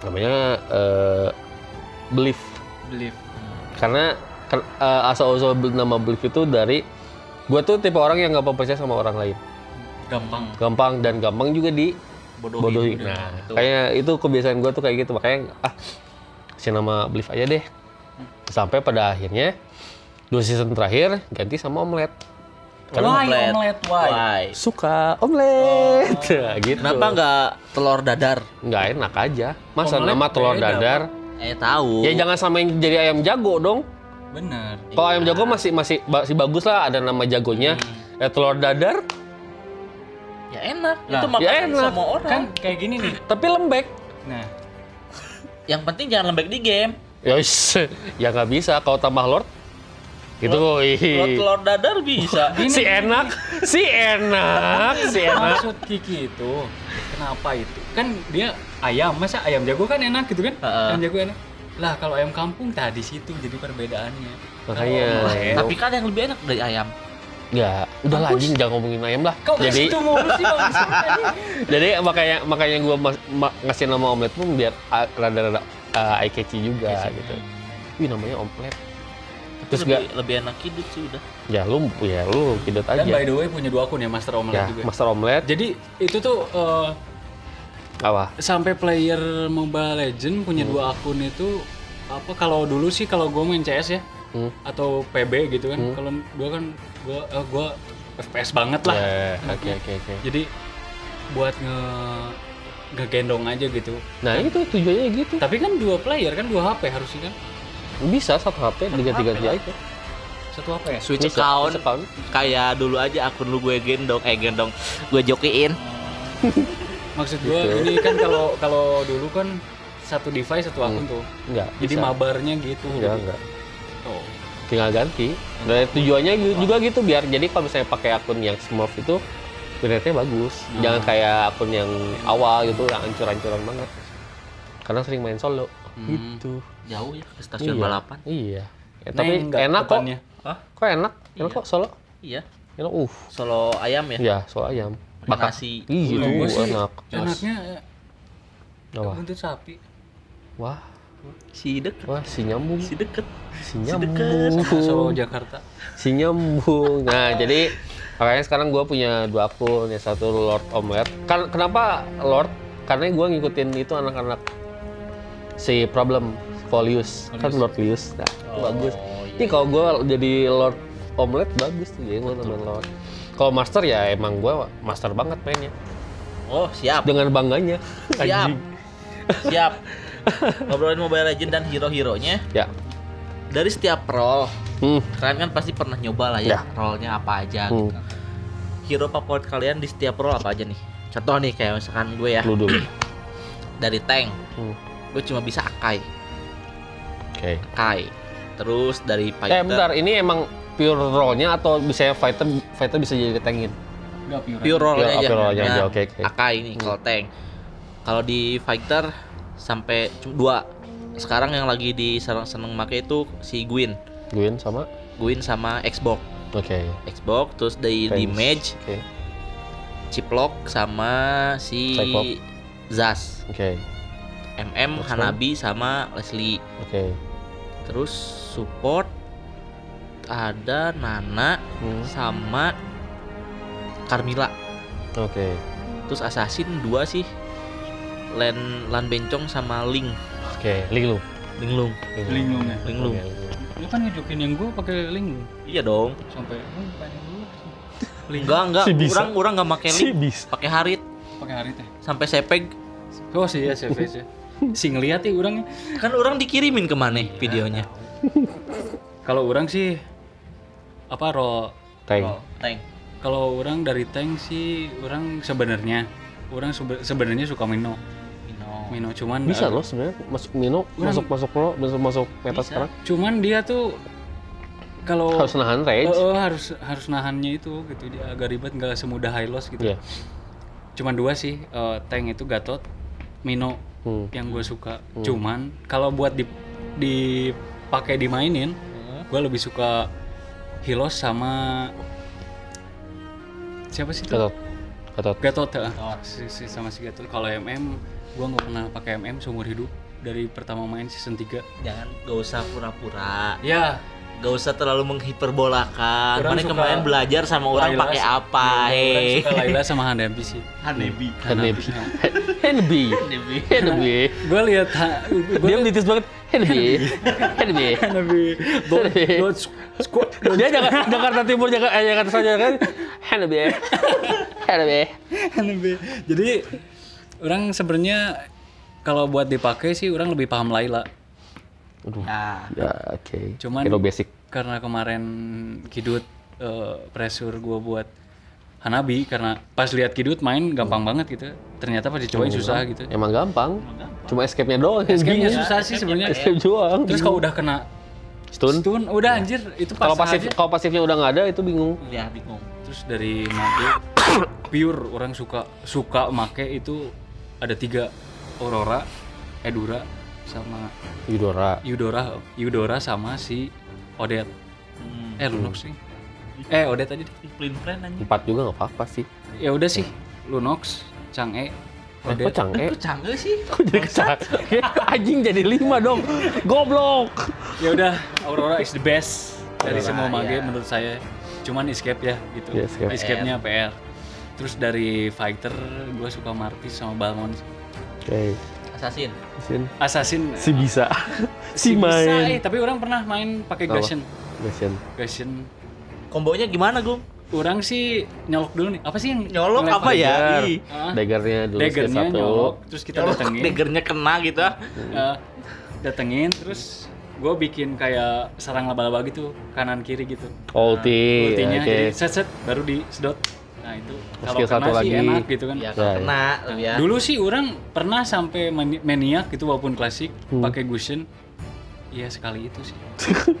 Speaker 3: namanya eh Belief.
Speaker 4: beli
Speaker 3: Karena kan, eh, asal usul nama Belief itu dari Gua tuh tipe orang yang nggak percaya sama orang lain.
Speaker 4: gampang
Speaker 3: Gampang dan gampang juga di
Speaker 2: Bodohi.
Speaker 3: bodohi. Nah, kayak itu kebiasaan gua tuh kayak gitu. Makanya ah kasih nama Belief aja deh. Sampai pada akhirnya dua season terakhir ganti sama omelet.
Speaker 2: Karena
Speaker 4: Why omelet, why?
Speaker 2: Why?
Speaker 3: Suka omelet. Nah, gitu.
Speaker 2: Kenapa nggak telur dadar?
Speaker 3: Nggak enak aja. Masa
Speaker 4: Omelet
Speaker 3: nama telur dadar?
Speaker 2: Eh tahu.
Speaker 3: Ya jangan samain jadi ayam jago dong.
Speaker 4: bener
Speaker 3: Kalau ayam jago masih masih masih bagus lah ada nama jagonya. Eh telur dadar
Speaker 2: Ya enak.
Speaker 4: Lah,
Speaker 2: itu makan
Speaker 3: ya enak.
Speaker 2: sama orang.
Speaker 4: kan kayak gini nih
Speaker 3: tapi lembek.
Speaker 4: nah
Speaker 2: Yang penting jangan lembek di game.
Speaker 3: Ya wis, ya nggak bisa kalau tambah lord. Gitu,
Speaker 2: Kalau
Speaker 3: ih.
Speaker 2: telur dadar bisa.
Speaker 3: si enak, si enak, si enak.
Speaker 4: maksud Kiki itu kenapa itu kan dia ayam masa ayam jago kan enak gitu kan
Speaker 2: Heeh.
Speaker 4: ayam jago enak lah kalau ayam kampung tadi situ jadi perbedaannya
Speaker 3: Makanya.
Speaker 4: Omelet-
Speaker 2: Tapi kan yang lebih enak dari ayam.
Speaker 3: Ya, udah lah anjing jangan ngomongin ayam lah.
Speaker 4: kau
Speaker 3: Jadi,
Speaker 4: itu mau sih
Speaker 3: jadi makanya makanya gua mas- ma- ngasih nama omelet pun biar rada-rada uh, eye catchy juga gitu. Wih namanya omelet. Terus
Speaker 2: lebih,
Speaker 3: gak,
Speaker 2: lebih enak hidup sih udah.
Speaker 3: ya lu, ya lu kidot
Speaker 4: dan by
Speaker 3: aja.
Speaker 4: the way punya dua akun ya master omelet
Speaker 3: Ya,
Speaker 4: juga
Speaker 3: master omelet
Speaker 4: jadi itu tuh eh,
Speaker 3: apa?
Speaker 4: sampai player Mobile Legend punya
Speaker 3: Hmm.
Speaker 4: dua akun itu apa kalau dulu sih kalau gue main CS ya
Speaker 3: Hmm.
Speaker 4: atau PB gitu kan
Speaker 3: Hmm.
Speaker 4: kalau gua kan gua eh, gua FPS banget lah
Speaker 3: Ya, Oke oke oke.
Speaker 4: jadi buat nge ngegendong aja gitu
Speaker 3: Nah itu tujuannya gitu.
Speaker 4: tapi kan dua player kan dua HP harusnya kan
Speaker 3: Bisa satu HP diganti-ganti aja.
Speaker 4: satu HP ya
Speaker 2: Switch
Speaker 3: Bisa,
Speaker 2: account
Speaker 3: switch account.
Speaker 2: kayak dulu aja akun lu gue gendong, eh gendong, gue jokiin.
Speaker 4: maksud gua
Speaker 3: Gitu.
Speaker 4: ini kan kalau kalau dulu kan satu device satu akun tuh
Speaker 3: Enggak.
Speaker 4: jadi
Speaker 3: bisa.
Speaker 4: mabarnya gitu
Speaker 3: Enggak
Speaker 4: Jadi-
Speaker 3: enggak.
Speaker 4: oh.
Speaker 3: tinggal ganti. Dan tujuannya ju- juga gitu biar jadi kalau misalnya pakai akun yang Smurf itu internetnya bagus.
Speaker 4: Nah.
Speaker 3: Jangan kayak akun yang awal gitu yang hancur-hancuran banget. Karena sering main solo.
Speaker 4: Hmm.
Speaker 3: Gitu.
Speaker 2: Jauh ya ke stasiun
Speaker 3: Iya.
Speaker 2: balapan.
Speaker 3: Iya. Ya, tapi
Speaker 4: Neng,
Speaker 3: enak kok.
Speaker 2: Hah?
Speaker 3: Kok enak? Enak
Speaker 2: Iya.
Speaker 3: kok solo.
Speaker 2: Iya.
Speaker 3: Enak uh.
Speaker 2: Solo ayam ya.
Speaker 3: Iya, solo ayam. Bakar.
Speaker 2: nasi.
Speaker 3: Ih, itu
Speaker 4: sih
Speaker 3: enak.
Speaker 4: enaknya eh,
Speaker 3: Apa?
Speaker 4: buntut sapi
Speaker 3: Wah,
Speaker 2: Si deket.
Speaker 3: wah si nyambung.
Speaker 2: Si deket.
Speaker 3: Si
Speaker 2: deket.
Speaker 3: nyambung.
Speaker 4: Solo Jakarta
Speaker 3: si nyambung. Nah, jadi makanya sekarang gue punya dua akun, yang satu Lord Omelet. Kan kenapa Lord? Karena gue ngikutin itu anak-anak si Problem Folius, kan Lord Lius. Nah, itu bagus. Ini kalau gue jadi Lord Omelet bagus tuh, jadi gue Lord. Kalau Master ya emang gue Master banget mainnya,
Speaker 2: Oh, siap.
Speaker 3: dengan bangganya.
Speaker 2: Siap. Siap. Ngobrolin Mobile Legend dan hero-heronya
Speaker 3: Ya.
Speaker 2: dari setiap role.
Speaker 3: Hmm.
Speaker 2: Kalian kan pasti pernah nyoba lah ya,
Speaker 3: Ya.
Speaker 2: role-nya apa aja
Speaker 3: Hmm.
Speaker 2: gitu. Hero favorit kalian di setiap role apa aja nih? Contoh nih kayak misalkan gue ya dari tank,
Speaker 3: Hmm.
Speaker 2: Gue cuma bisa Akai,
Speaker 3: Oke.
Speaker 2: Akai. Terus dari
Speaker 3: Eh
Speaker 2: fighter,
Speaker 3: bentar, ini emang pure role-nya atau bisa fighter fighter bisa jadi ketengin?
Speaker 4: Enggak pure.
Speaker 2: pure role
Speaker 3: Pure-
Speaker 2: aja.
Speaker 3: pure role-nya
Speaker 2: Nah,
Speaker 3: aja, oke.
Speaker 2: Akai ini kalau tank. Kalau di fighter sampai dua. Sekarang yang lagi di seneng make itu si Gwyn.
Speaker 3: Gwyn sama?
Speaker 2: Gwyn sama Xbox.
Speaker 3: Oke.
Speaker 2: Xbox terus dari
Speaker 3: Thanks.
Speaker 2: Mage,
Speaker 3: Oke.
Speaker 2: Ciplok sama si
Speaker 3: Cyclops.
Speaker 2: Zas.
Speaker 3: Oke.
Speaker 2: MM,
Speaker 3: Terus
Speaker 2: Hanabi sama Leslie.
Speaker 3: Oke.
Speaker 2: Terus support ada Nana
Speaker 3: Hmm.
Speaker 2: sama Carmilla.
Speaker 3: Oke.
Speaker 2: Terus assassin dua sih. Len Lan Bencong sama Ling.
Speaker 3: Oke, Ling lu.
Speaker 2: Linglung.
Speaker 4: Linglung ya?
Speaker 2: Linglung.
Speaker 3: Linglung.
Speaker 4: Lu kan ngejokin yang gua pakai link lu.
Speaker 2: Iya dong.
Speaker 4: sampai oh, pengen dulu. Link
Speaker 2: Enggak, enggak.
Speaker 3: Si bisa.
Speaker 2: Orang orang enggak pakai
Speaker 3: Si
Speaker 2: Ling,
Speaker 3: bis.
Speaker 2: pakai Harit
Speaker 4: pakai hari teh.
Speaker 2: sampai sepeg.
Speaker 4: Oh sih ya CV ya. Si ngeliat ya orangnya.
Speaker 2: Kan orang dikirimin ke mana videonya?
Speaker 4: Kalau orang sih apa ro
Speaker 3: Tank.
Speaker 4: ro-
Speaker 2: Tank.
Speaker 4: Kalau orang dari tank sih orang sebenarnya orang sebe- sebenarnya suka Mino.
Speaker 2: Mino.
Speaker 4: Mino cuman
Speaker 3: Bisa loh sebenarnya masuk Mino,
Speaker 4: Orang-
Speaker 3: masuk masuk pro, masuk masuk meta
Speaker 2: Bisa.
Speaker 3: sekarang.
Speaker 4: Cuman dia tuh kalau
Speaker 3: Harus nahan rage.
Speaker 4: Eh, harus harus nahannya itu gitu dia agak ribet nggak semudah high loss gitu.
Speaker 3: Iya.
Speaker 4: Cuman dua sih eh, tank itu Gatot, Mino
Speaker 3: Hmm.
Speaker 4: yang gue suka. Cuman kalau buat di dipakai dimainin,
Speaker 2: Hmm.
Speaker 4: gue lebih suka Hilos sama siapa sih itu?
Speaker 3: Gatot. Gatot.
Speaker 4: Gatot ya. Si, si- sama si Gatot. Kalau MM, gue nggak pernah pakai MM seumur hidup dari pertama main season 3
Speaker 2: Jangan gak usah pura-pura.
Speaker 4: Ya,
Speaker 2: Gak usah terlalu menghiperbolakan.
Speaker 4: Orang
Speaker 2: Mana kemarin belajar sama orang
Speaker 4: Laila
Speaker 2: pakai apa? Hei.
Speaker 4: Laila sama Hanebi sih.
Speaker 2: Hanebi.
Speaker 3: Hanebi. Hanebi.
Speaker 2: Hanebi.
Speaker 3: Hanebi.
Speaker 4: Gue lihat ha-
Speaker 3: Dia nitis banget. Hanebi. Hanebi.
Speaker 4: Hanebi.
Speaker 3: Dia Jakarta, Jakarta Timur, Jakarta, eh, Jakarta saja kan. Hanebi. Hanebi.
Speaker 4: Hanebi. Jadi orang sebenarnya kalau buat dipakai sih orang lebih paham Laila.
Speaker 2: Nah,
Speaker 3: Ya, oke.
Speaker 4: Cuman
Speaker 3: Kira basic.
Speaker 4: karena kemarin Kidut eh, pressure gue buat Hanabi karena pas lihat Kidut main gampang banget gitu. Ternyata pas dicobain susah gitu.
Speaker 3: Emang gampang. Cuma escape-nya doang. yang
Speaker 4: Escape-nya
Speaker 3: bingung.
Speaker 4: susah sih sebenarnya.
Speaker 3: Escape doang.
Speaker 4: Terus kalau udah kena
Speaker 3: Stun.
Speaker 4: stun, udah anjir itu pas
Speaker 3: Kalau pasif kalau pasifnya udah nggak ada itu bingung.
Speaker 2: ya bingung.
Speaker 4: Terus dari mage pure orang suka suka make itu ada tiga Aurora, Edura, sama
Speaker 3: Yudora.
Speaker 4: Eudora, Eudora sama si Odet.
Speaker 2: Hmm.
Speaker 4: Eh Lunox sih. Eh Odet tadi deh.
Speaker 2: Plain friend anjing.
Speaker 3: Empat juga nggak apa-apa sih.
Speaker 4: Ya udah sih. Lunox, Chang'e,
Speaker 3: Eh, kok
Speaker 4: Odet.
Speaker 3: canggih?
Speaker 2: Kok canggih sih?
Speaker 3: Kok jadi kecak? Anjing jadi lima dong. Goblok.
Speaker 4: Ya udah, Aurora is the best dari
Speaker 2: Aurora,
Speaker 4: semua mage
Speaker 2: iya.
Speaker 4: menurut saya. Cuman escape ya gitu.
Speaker 3: Iya, escape.
Speaker 4: Escape-nya PR. Terus dari fighter gue suka Martis sama Balmon.
Speaker 3: Oke.
Speaker 2: Assassin.
Speaker 3: Sin.
Speaker 4: Assassin
Speaker 3: Si bisa. si
Speaker 4: bisa,
Speaker 3: main.
Speaker 4: eh, tapi orang pernah main pakai? Gashen.
Speaker 3: Gashen.
Speaker 4: Gashen.
Speaker 2: Kombonya gimana, Gung?
Speaker 4: Orang sih nyolok dulu nih. Apa sih yang
Speaker 2: Nyolok apa ya?
Speaker 4: Ah,
Speaker 3: Daggernya dulu
Speaker 4: Daggernya
Speaker 3: satu.
Speaker 4: nyolok, terus kita
Speaker 2: Nyolok
Speaker 4: datengin.
Speaker 2: daggernya kena gitu.
Speaker 4: Eh, datengin, terus gue bikin kayak sarang laba-laba gitu, kanan kiri gitu.
Speaker 3: Ulti.
Speaker 4: Ultinya
Speaker 3: Oke.
Speaker 4: jadi set set baru di sedot. Nah itu kalau
Speaker 3: Skill
Speaker 4: kena
Speaker 3: satu
Speaker 4: sih
Speaker 3: lagi.
Speaker 4: enak gitu kan.
Speaker 2: Ya,
Speaker 3: Ya, ya.
Speaker 2: kena lebih ya.
Speaker 4: Dulu sih orang pernah sampai mani- maniak gitu walaupun klasik
Speaker 3: Hmm.
Speaker 4: pakai Gushen. Iya sekali itu sih.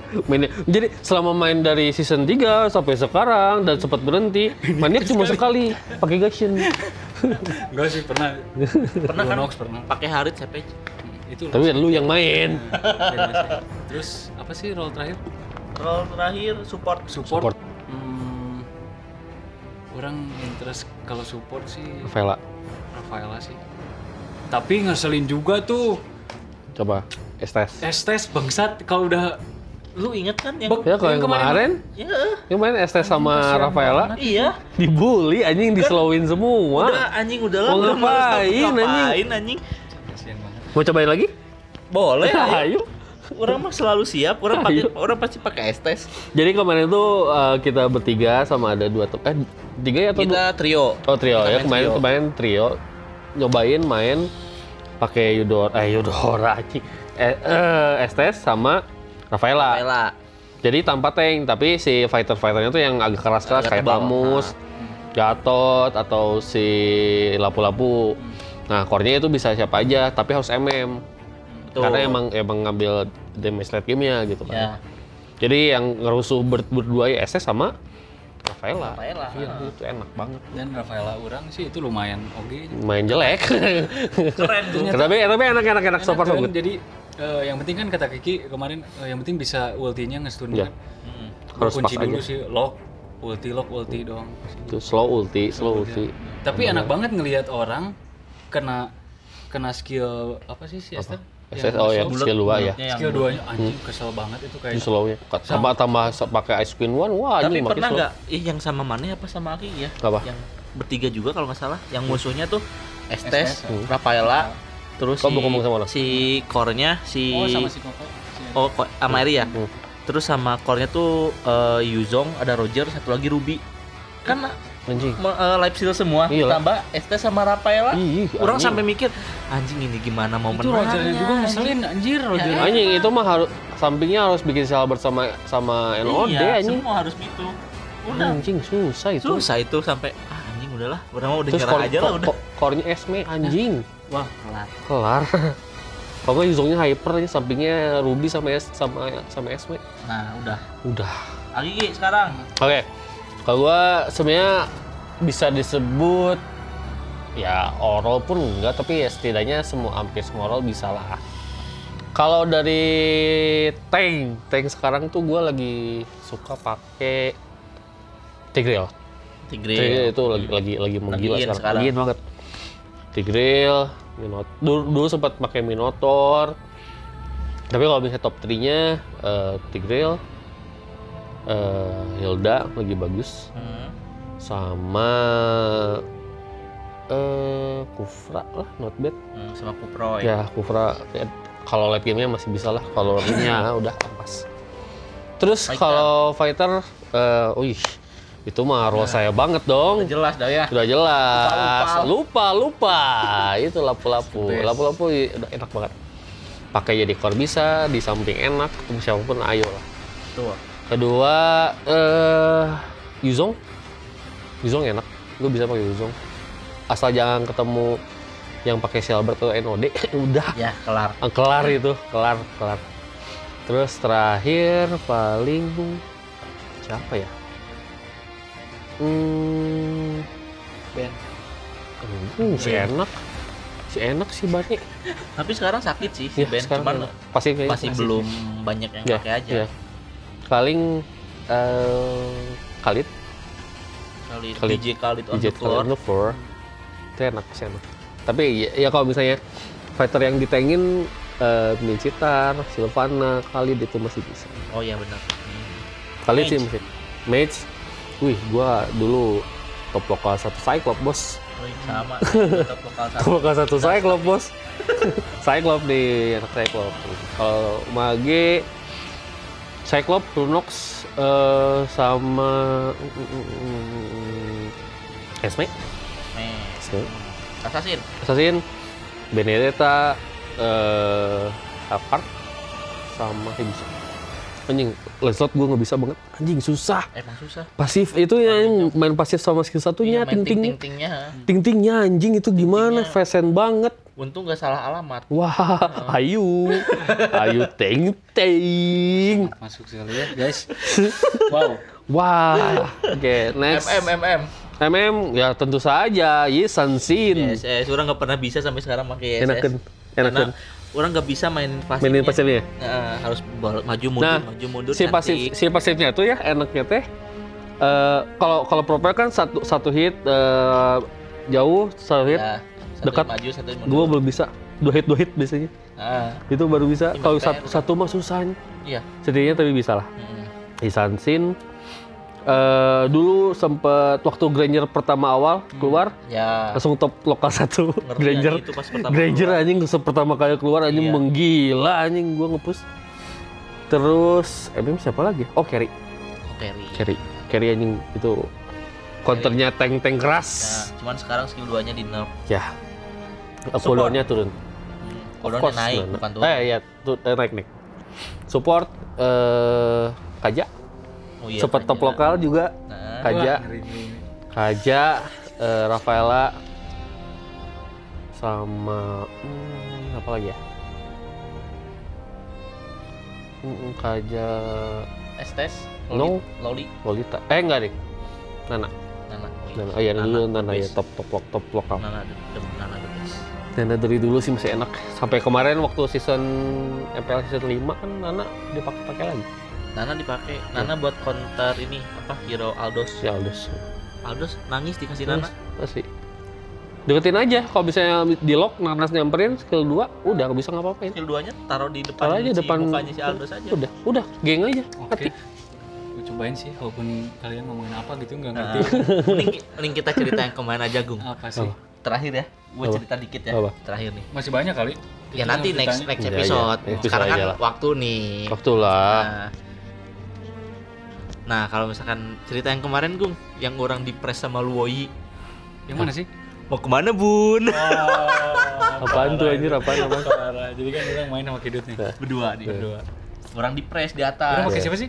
Speaker 3: Jadi selama main dari season 3 sampai sekarang dan sempat berhenti, maniak cuma sekali pakai Gashen.
Speaker 4: Enggak sih pernah.
Speaker 2: Pernah kan?
Speaker 4: Pernah.
Speaker 2: Pakai Harit Savage.
Speaker 4: Hmm, Itu
Speaker 3: Tapi lu yang main.
Speaker 4: Terus apa sih role terakhir?
Speaker 2: Roll terakhir support.
Speaker 4: Support.
Speaker 3: Support.
Speaker 4: Hmm, orang interest kalau support sih
Speaker 3: Vela.
Speaker 4: Rafaela sih. Tapi ngeselin juga tuh.
Speaker 3: Coba Estes.
Speaker 4: Estes bangsat kalau udah
Speaker 2: Lu inget kan yang
Speaker 3: Ya kalau yang kemarin,
Speaker 2: Ya,
Speaker 3: yang main Estes sama Rafaela
Speaker 2: iya.
Speaker 3: dibully anjing dislowin semua.
Speaker 2: Udah anjing udah lah.
Speaker 3: Mau ngapain, anjing?
Speaker 2: ngapain anjing?
Speaker 4: kasihan banget.
Speaker 3: Mau cobain lagi?
Speaker 2: Boleh. ayo. Orang mah selalu siap. Orang pakai
Speaker 3: Ayo.
Speaker 2: orang pasti pakai estes.
Speaker 3: Jadi kemarin itu uh, kita bertiga sama ada dua tem- eh tiga ya atau dua?
Speaker 2: Kita trio.
Speaker 3: Oh trio
Speaker 2: Kita
Speaker 3: ya kemarin
Speaker 2: trio.
Speaker 3: kemarin trio nyobain main pakai Yudora eh Yudora. Eh, eh, Estes sama Rafaela.
Speaker 2: Ela.
Speaker 3: Jadi tanpa tank tapi si fighter fighternya tuh yang agak keras-keras
Speaker 2: Agak
Speaker 3: kayak
Speaker 2: tebal.
Speaker 3: Pamus, Gatot atau si lapu-lapu. Nah, core-nya itu bisa siapa aja, tapi harus MM.
Speaker 2: Betul.
Speaker 3: Karena emang emang ngambil damage late game-nya gitu kan.
Speaker 2: ya.
Speaker 3: Jadi yang ngerusuh ber berdua ya SS sama Rafaela.
Speaker 2: Rafaela.
Speaker 3: Iya, itu enak banget.
Speaker 4: Dan Rafaela orang sih itu lumayan oke.
Speaker 3: Main jelek.
Speaker 2: Keren tuh.
Speaker 3: tapi tapi enak enak enak so far so good.
Speaker 4: Jadi eh, yang penting kan kata Kiki kemarin eh, yang penting bisa ultinya ngestun
Speaker 3: Iya.
Speaker 4: kan.
Speaker 2: Hmm.
Speaker 3: Harus
Speaker 4: kunci dulu
Speaker 3: aja.
Speaker 4: sih lock ulti lock ulti doang.
Speaker 3: Itu slow ulti, slow ulti.
Speaker 4: Tapi enak banget ngelihat orang kena kena skill apa sih si Esther?
Speaker 3: SS oh ya,
Speaker 4: slow.
Speaker 3: skill 2 ya.
Speaker 2: Yang
Speaker 4: Skill duanya anjing kesel banget itu kayak
Speaker 3: Itu slownya. Tambah tambah pakai Ice Queen One, wah
Speaker 2: Tapi
Speaker 3: anjing makin
Speaker 2: pernah
Speaker 3: slow.
Speaker 2: nggak? Ih, yang sama mana apa sama Aki ya?
Speaker 3: Apa?
Speaker 2: Yang bertiga juga kalau nggak salah. Yang musuhnya tuh
Speaker 4: Estes,
Speaker 2: Estes, Rafaela, terus
Speaker 3: Kau
Speaker 2: si,
Speaker 3: ngomong sama
Speaker 2: si core-nya si
Speaker 4: Oh sama si Koko. Si
Speaker 2: Oh, sama Eri ya?
Speaker 3: Hmm.
Speaker 2: Terus sama core-nya tuh eh, Yuzong, ada Roger, satu lagi Ruby. Kan
Speaker 3: Anjing.
Speaker 2: eh, life steal semua,
Speaker 3: Iya lah.
Speaker 2: tambah Estes sama Rafaela.
Speaker 3: Ih,
Speaker 2: Orang sampai mikir, anjing ini gimana mau
Speaker 4: itu
Speaker 2: menang?
Speaker 4: Rogernya juga ngeselin anjir Roger.
Speaker 2: Ya,
Speaker 3: Anjing itu mah harus sampingnya harus bikin sahabat sama sama NOD
Speaker 2: iya,
Speaker 3: anjing.
Speaker 2: semua harus gitu. Udah.
Speaker 3: Anjing susah itu.
Speaker 2: Susah itu sampai ah, anjing udahlah, orang mau udah
Speaker 3: Terus
Speaker 2: nyerah aja lah udah.
Speaker 3: core-nya Esme anjing.
Speaker 2: Wah, kelar.
Speaker 3: Kelar. Kalau nggak Yuzongnya hyper nih, sampingnya Ruby sama S, sama sama Esme.
Speaker 2: Nah, udah.
Speaker 3: Udah.
Speaker 2: Aki sekarang.
Speaker 3: Oke. Kalau gua sebenarnya bisa disebut ya oral pun enggak, tapi ya setidaknya semua hampir semua oral bisa lah. Kalau dari tank, tank sekarang tuh gua lagi suka pakai Tigreal.
Speaker 2: Tigreal.
Speaker 3: Tigreal itu lagi lagi lagi menggila
Speaker 2: Lagi
Speaker 3: sekarang.
Speaker 2: sekarang.
Speaker 3: Lagi banget. Tigreal, Minot dulu, dulu sempat pakai Minotaur. Tapi kalau misalnya top 3-nya eh, Tigreal, eh, Hilda lagi bagus
Speaker 2: Hmm.
Speaker 3: sama eh Kufra lah not bad
Speaker 2: Hmm, sama Kupro ya.
Speaker 3: ya Kufra ya, kalau late game-nya masih bisa lah kalau late-nya udah ampas terus kalau fighter eh wih itu mah role saya banget dong
Speaker 2: Udah jelas dah ya.
Speaker 3: Udah jelas.
Speaker 2: Lupa,
Speaker 3: Lupa, lupa. Itu lapu-lapu. Lapu-lapu i- udah enak banget. Pakai jadi core bisa, di samping enak, ketemu siapa pun ayo lah.
Speaker 2: Tuh.
Speaker 3: Kedua, eh Yuzong. Yuzong enak. Gue bisa pakai Yuzong. Asal jangan ketemu yang pakai Silbert atau NOD, udah
Speaker 2: Ya, kelar.
Speaker 3: Ah, kelar itu, kelar, kelar. Terus terakhir paling siapa ya? Hmm,
Speaker 2: Ben.
Speaker 3: Hmm, si enak. Si enak sih Bani.
Speaker 2: Tapi sekarang sakit sih si
Speaker 3: Ya,
Speaker 2: Ben, cuman
Speaker 3: enak. Pasti kayaknya
Speaker 2: masih
Speaker 3: masih.
Speaker 2: belum banyak yang
Speaker 3: Ya,
Speaker 2: pakai aja.
Speaker 3: ya. Paling eh Khalid,
Speaker 2: Kali
Speaker 3: Khalid.
Speaker 2: DJ Khalid on
Speaker 3: DJ
Speaker 2: the floor.
Speaker 3: Khalid on the floor. Itu enak sih enak. Tapi ya, ya kalau misalnya fighter yang ditengin eh Mincitar, Silvana, Khalid itu masih bisa.
Speaker 2: Oh iya benar. Hmm.
Speaker 3: Khalid sih
Speaker 2: Mage.
Speaker 3: masih. Mage, wih gua dulu top lokal satu Cyclops bos.
Speaker 2: Sama. Tetap lokal
Speaker 3: Top
Speaker 2: satu.
Speaker 3: lokal satu Cyclops bos. Cyclops di anak Cyclops. Kalau Mage, Cyclops, Lunox, eh, sama Esme. Esme,
Speaker 2: Assassin.
Speaker 3: Assassin, Benedetta, eh, Apart, sama Hibis. Anjing, Lancelot gue nggak bisa banget. Anjing susah.
Speaker 2: Emang susah.
Speaker 3: Pasif itu yang main pasif sama skill satunya,
Speaker 2: Iya,
Speaker 3: ting ting ting tingnya anjing itu gimana? Fashion banget.
Speaker 2: Untung gak salah alamat.
Speaker 3: Wah, ayu, ayu ting ting.
Speaker 4: Masuk sekali ya, guys. wow.
Speaker 3: Wah, oke next.
Speaker 2: MM MM.
Speaker 3: MM, ya tentu saja, Yisan Sin.
Speaker 2: YSS. Orang nggak pernah bisa sampai sekarang pakai YSS.
Speaker 3: Enakan, enakan.
Speaker 2: orang nggak bisa mainin pasifnya.
Speaker 3: Mainin pasifnya.
Speaker 2: Nah, harus maju mundur,
Speaker 3: Nah,
Speaker 2: maju mundur.
Speaker 3: si pasif, si pasifnya tuh ya enaknya teh. eh, kalau kalau proper kan satu satu hit eh, jauh, satu hit,
Speaker 2: Ya, satu
Speaker 3: dekat.
Speaker 2: maju, satu mundur.
Speaker 3: dua belum bisa, dua hit dua hit biasanya.
Speaker 2: Ah,
Speaker 3: Itu baru bisa. Kalau satu, satu mah susah.
Speaker 2: iya.
Speaker 3: Setidaknya tapi bisa lah.
Speaker 2: Hmm.
Speaker 3: Isan Sin. eh, dulu sempet waktu Granger pertama awal keluar
Speaker 2: Ya.
Speaker 3: langsung top lokal satu
Speaker 2: Ngeri
Speaker 3: Granger
Speaker 2: itu pas pertama
Speaker 3: Granger
Speaker 2: keluar.
Speaker 3: anjing pertama kali keluar anjing
Speaker 2: Iya.
Speaker 3: menggila anjing gua ngepush terus MM siapa lagi oh Carry
Speaker 2: Oke, Ri.
Speaker 3: Carry Carry anjing itu counternya tank tank
Speaker 2: Ya,
Speaker 3: keras
Speaker 2: cuman sekarang skill 2-nya di nerf.
Speaker 3: ya
Speaker 2: Support.
Speaker 3: cooldownnya turun
Speaker 2: Hmm. Cooldownnya
Speaker 3: course,
Speaker 2: naik,
Speaker 3: nah, nah.
Speaker 2: bukan turun.
Speaker 3: eh ya tu- eh, naik naik support eh Kaja
Speaker 2: Oh iya,
Speaker 3: sempat top lokal juga
Speaker 2: Nah,
Speaker 3: Kaja. Kaja, eh, Rafaela, sama hmm, apa lagi ya? Hmm, Kaja,
Speaker 2: Estes,
Speaker 3: No.
Speaker 2: Loli,
Speaker 3: Lolita. Eh enggak deh. Nana.
Speaker 2: Nana. Oh, iya.
Speaker 3: Nana. Oh iya dulu
Speaker 2: Nana,
Speaker 3: Nana
Speaker 2: the
Speaker 3: ya top top top, top lokal.
Speaker 2: Nana, Nana.
Speaker 3: Nana dari dulu sih masih enak. Sampai kemarin waktu season MPL season 5 kan Nana dipakai-pakai lagi.
Speaker 2: Nana dipakai. Nana buat counter ini apa? Hero Aldos.
Speaker 3: Ya Aldous.
Speaker 2: Aldos nangis dikasih Nana.
Speaker 3: Pasti. Deketin aja kalau misalnya di lock Nanas nyamperin skill 2 udah nggak bisa ngapa-ngapain.
Speaker 2: Skill 2-nya taruh di depan
Speaker 3: Taruh aja
Speaker 2: si
Speaker 3: depan
Speaker 2: mukanya si Aldos aja.
Speaker 3: Udah, udah, geng aja.
Speaker 4: Oke. Gue cobain sih, walaupun kalian ngomongin apa gitu nggak
Speaker 2: Nah,
Speaker 4: ngerti.
Speaker 2: mending, mending kita cerita yang kemarin aja, Gung.
Speaker 4: apa sih?
Speaker 3: Apa?
Speaker 2: Terakhir ya. Gue
Speaker 3: Apa?
Speaker 2: cerita dikit ya.
Speaker 3: Apa?
Speaker 2: Terakhir nih.
Speaker 4: Masih banyak kali.
Speaker 2: Ya
Speaker 4: Itu
Speaker 2: nanti next next
Speaker 3: Iya, iya.
Speaker 2: episode.
Speaker 3: Episode
Speaker 2: Sekarang kan
Speaker 3: aja lah.
Speaker 2: waktu nih.
Speaker 3: Waktu lah.
Speaker 2: Nah, nah kalau misalkan cerita yang kemarin Gung, yang orang dipres sama Luoyi,
Speaker 4: Yang mana sih?
Speaker 2: mau ke mana Bun?
Speaker 3: Apaan tuh anjir, apaan apaan?
Speaker 4: Parah. Jadi kan orang main sama Kidut nih.
Speaker 2: Berdua nih.
Speaker 4: Berdua.
Speaker 2: Orang dipres di
Speaker 4: Orang
Speaker 2: atas.
Speaker 4: pakai siapa sih?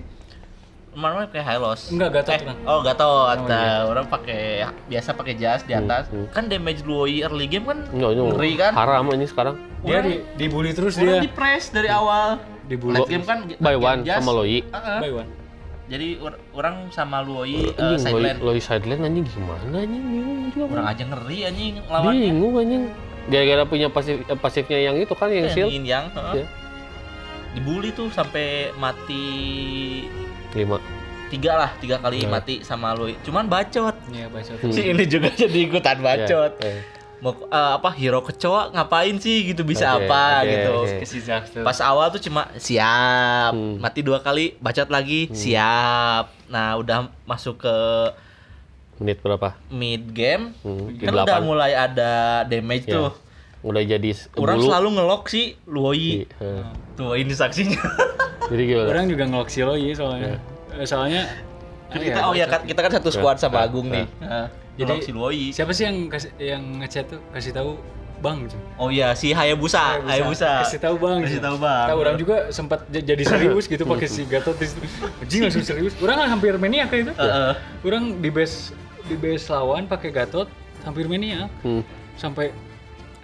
Speaker 2: Mana pakai Hylos?
Speaker 4: Enggak, Gatot,
Speaker 2: Eh,
Speaker 4: Bang.
Speaker 2: oh Gatot.
Speaker 4: Oh,
Speaker 2: Nah,
Speaker 4: iya.
Speaker 2: orang pakai biasa pakai jas di atas.
Speaker 3: Hmm, hmm.
Speaker 2: Kan damage Luoyi early game kan
Speaker 3: Nggak, ini
Speaker 2: ngeri kan?
Speaker 3: haram ini sekarang.
Speaker 4: Dia di, dibully terus
Speaker 2: Orang
Speaker 4: dia.
Speaker 2: dipres dari awal.
Speaker 4: Dibully.
Speaker 2: Late game kan
Speaker 3: By one
Speaker 2: jas.
Speaker 3: sama Loi.
Speaker 2: Heeh.
Speaker 4: By one.
Speaker 2: Jadi or- orang sama Luoyi uh,
Speaker 3: Anjing, Loi,
Speaker 2: sideline.
Speaker 3: Loi sideline anjing gimana anjing bingung juga.
Speaker 2: Orang aja ngeri anjing lawannya.
Speaker 3: Bingung anjing. Gara-gara punya pasif eh, pasifnya yang itu kan yang
Speaker 2: Yang
Speaker 3: shield
Speaker 2: Yin Yang, heeh.
Speaker 3: Iya.
Speaker 2: Dibully tuh sampai mati
Speaker 3: 5.
Speaker 2: tiga lah, tiga kali
Speaker 3: Iya.
Speaker 2: mati sama Luoyi. Cuman bacot.
Speaker 4: Iya, baca
Speaker 3: Hmm.
Speaker 2: Si ini juga jadi ikutan bacot.
Speaker 3: Ya, eh.
Speaker 2: mau eh, apa hero kecoa ngapain sih gitu bisa
Speaker 3: Oke,
Speaker 2: apa
Speaker 3: oke,
Speaker 2: gitu.
Speaker 4: tuh.
Speaker 2: Pas awal tuh cuma siap,
Speaker 3: Hmm.
Speaker 2: mati dua kali, bacot lagi, siap. Nah, udah masuk ke
Speaker 3: Menit berapa?
Speaker 2: mid game,
Speaker 3: Hmm,
Speaker 2: kan udah mulai ada damage
Speaker 3: Ya.
Speaker 2: tuh.
Speaker 3: Udah jadi
Speaker 2: Orang
Speaker 3: bulu.
Speaker 2: selalu ngelok sih Luoyi.
Speaker 3: Iya.
Speaker 2: Tuh ini saksinya.
Speaker 3: Jadi gimana?
Speaker 4: orang juga ngelok si Loi soalnya. Eh, Soalnya
Speaker 2: Kan
Speaker 4: ah,
Speaker 2: kita
Speaker 4: ya,
Speaker 2: oh ya kan kita kan satu squad sama Agung nih. Nah,
Speaker 4: Jadi-
Speaker 2: ngelok si Luoyi.
Speaker 4: Siapa sih yang kasih yang ngechat tuh kasih tahu Bang.
Speaker 2: Oh iya si Hayabusa, Hayabusa.
Speaker 4: Kasih tahu Bang.
Speaker 2: Kasih tahu Bang.
Speaker 4: Tahu orang juga sempat jadi serius gitu pakai si Gatot. Anjing langsung serius. Orang kan hampir mania kayak itu.
Speaker 2: Heeh.
Speaker 4: Orang di base di base lawan pakai Gatot hampir mania
Speaker 3: Hmm.
Speaker 4: sampai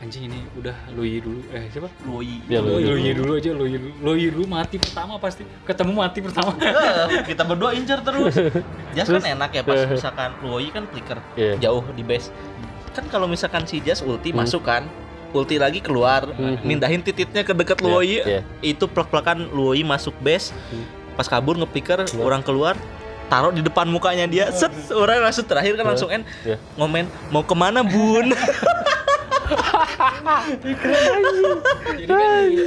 Speaker 4: anjing ini udah Loi dulu eh siapa?
Speaker 2: Luoyi.
Speaker 3: Ya,
Speaker 4: Loi,
Speaker 3: Loi
Speaker 4: Loi dulu aja Loi dulu. Loi dulu mati pertama pasti. Ketemu mati pertama.
Speaker 2: Eh, kita berdua incer terus. Jas kan enak ya pas misalkan Luoyi kan flicker
Speaker 3: Iya.
Speaker 2: jauh di base. Kan kalau misalkan si Jas ulti masuk kan, ulti lagi keluar, mindahin tititnya ke dekat Luoyi.
Speaker 3: iya.
Speaker 2: Itu plek-plekan Luoyi masuk base. Pas kabur ngepicker, orang keluar taruh di depan mukanya dia set orang langsung terakhir kan langsung en
Speaker 3: Iya.
Speaker 2: ngomen mau ke mana bun
Speaker 4: Jadi kan di,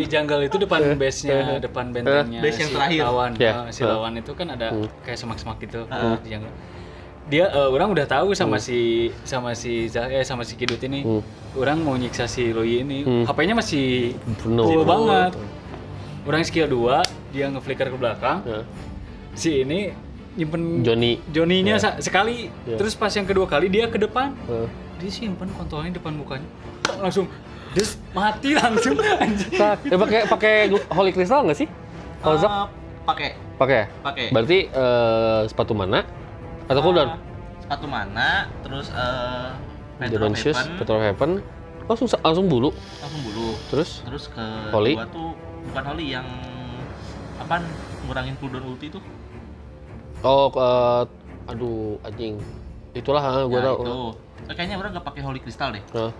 Speaker 4: di jungle itu depan base-nya, depan bentengnya
Speaker 2: Base yang
Speaker 4: si
Speaker 2: terakhir.
Speaker 4: lawan.
Speaker 3: Ya.
Speaker 4: eh, si lawan itu kan ada kayak semak-semak gitu di jungle. Dia eh, orang udah tahu sama si sama si eh sama si Kidut ini.
Speaker 3: Hmm.
Speaker 4: Orang mau nyiksa si Loi ini.
Speaker 3: Hmm.
Speaker 4: HP-nya masih
Speaker 3: Penuh.
Speaker 4: full banget. Orang skill 2, dia nge-flicker ke belakang.
Speaker 3: Ya.
Speaker 4: Si ini nyimpen
Speaker 3: Johnny.
Speaker 4: Johnny-nya sa- sekali.
Speaker 3: Ya.
Speaker 4: Terus pas yang kedua kali dia ke depan.
Speaker 3: Eh.
Speaker 4: Dia simpen kontolnya depan mukanya. Langsung dia mati langsung anjing.
Speaker 3: Tak, eh, pakai pakai holy crystal nggak sih? Kalau Zak
Speaker 2: Eh, pakai
Speaker 3: pakai. ya?
Speaker 2: pakai
Speaker 3: Berarti eh, sepatu mana? Atau cooldown?
Speaker 2: sepatu mana terus eh
Speaker 3: Demon Shoes, Heaven. Langsung langsung bulu.
Speaker 2: langsung bulu
Speaker 3: Terus
Speaker 2: terus ke
Speaker 3: Holy?
Speaker 2: tuh bukan Holy yang apa ngurangin cooldown ulti tuh
Speaker 3: oh eh, aduh anjing. Itulah ha, gua
Speaker 2: Ya,
Speaker 3: tahu.
Speaker 2: itu Eh, kayaknya orang nggak pakai Holy Crystal deh
Speaker 3: Nah,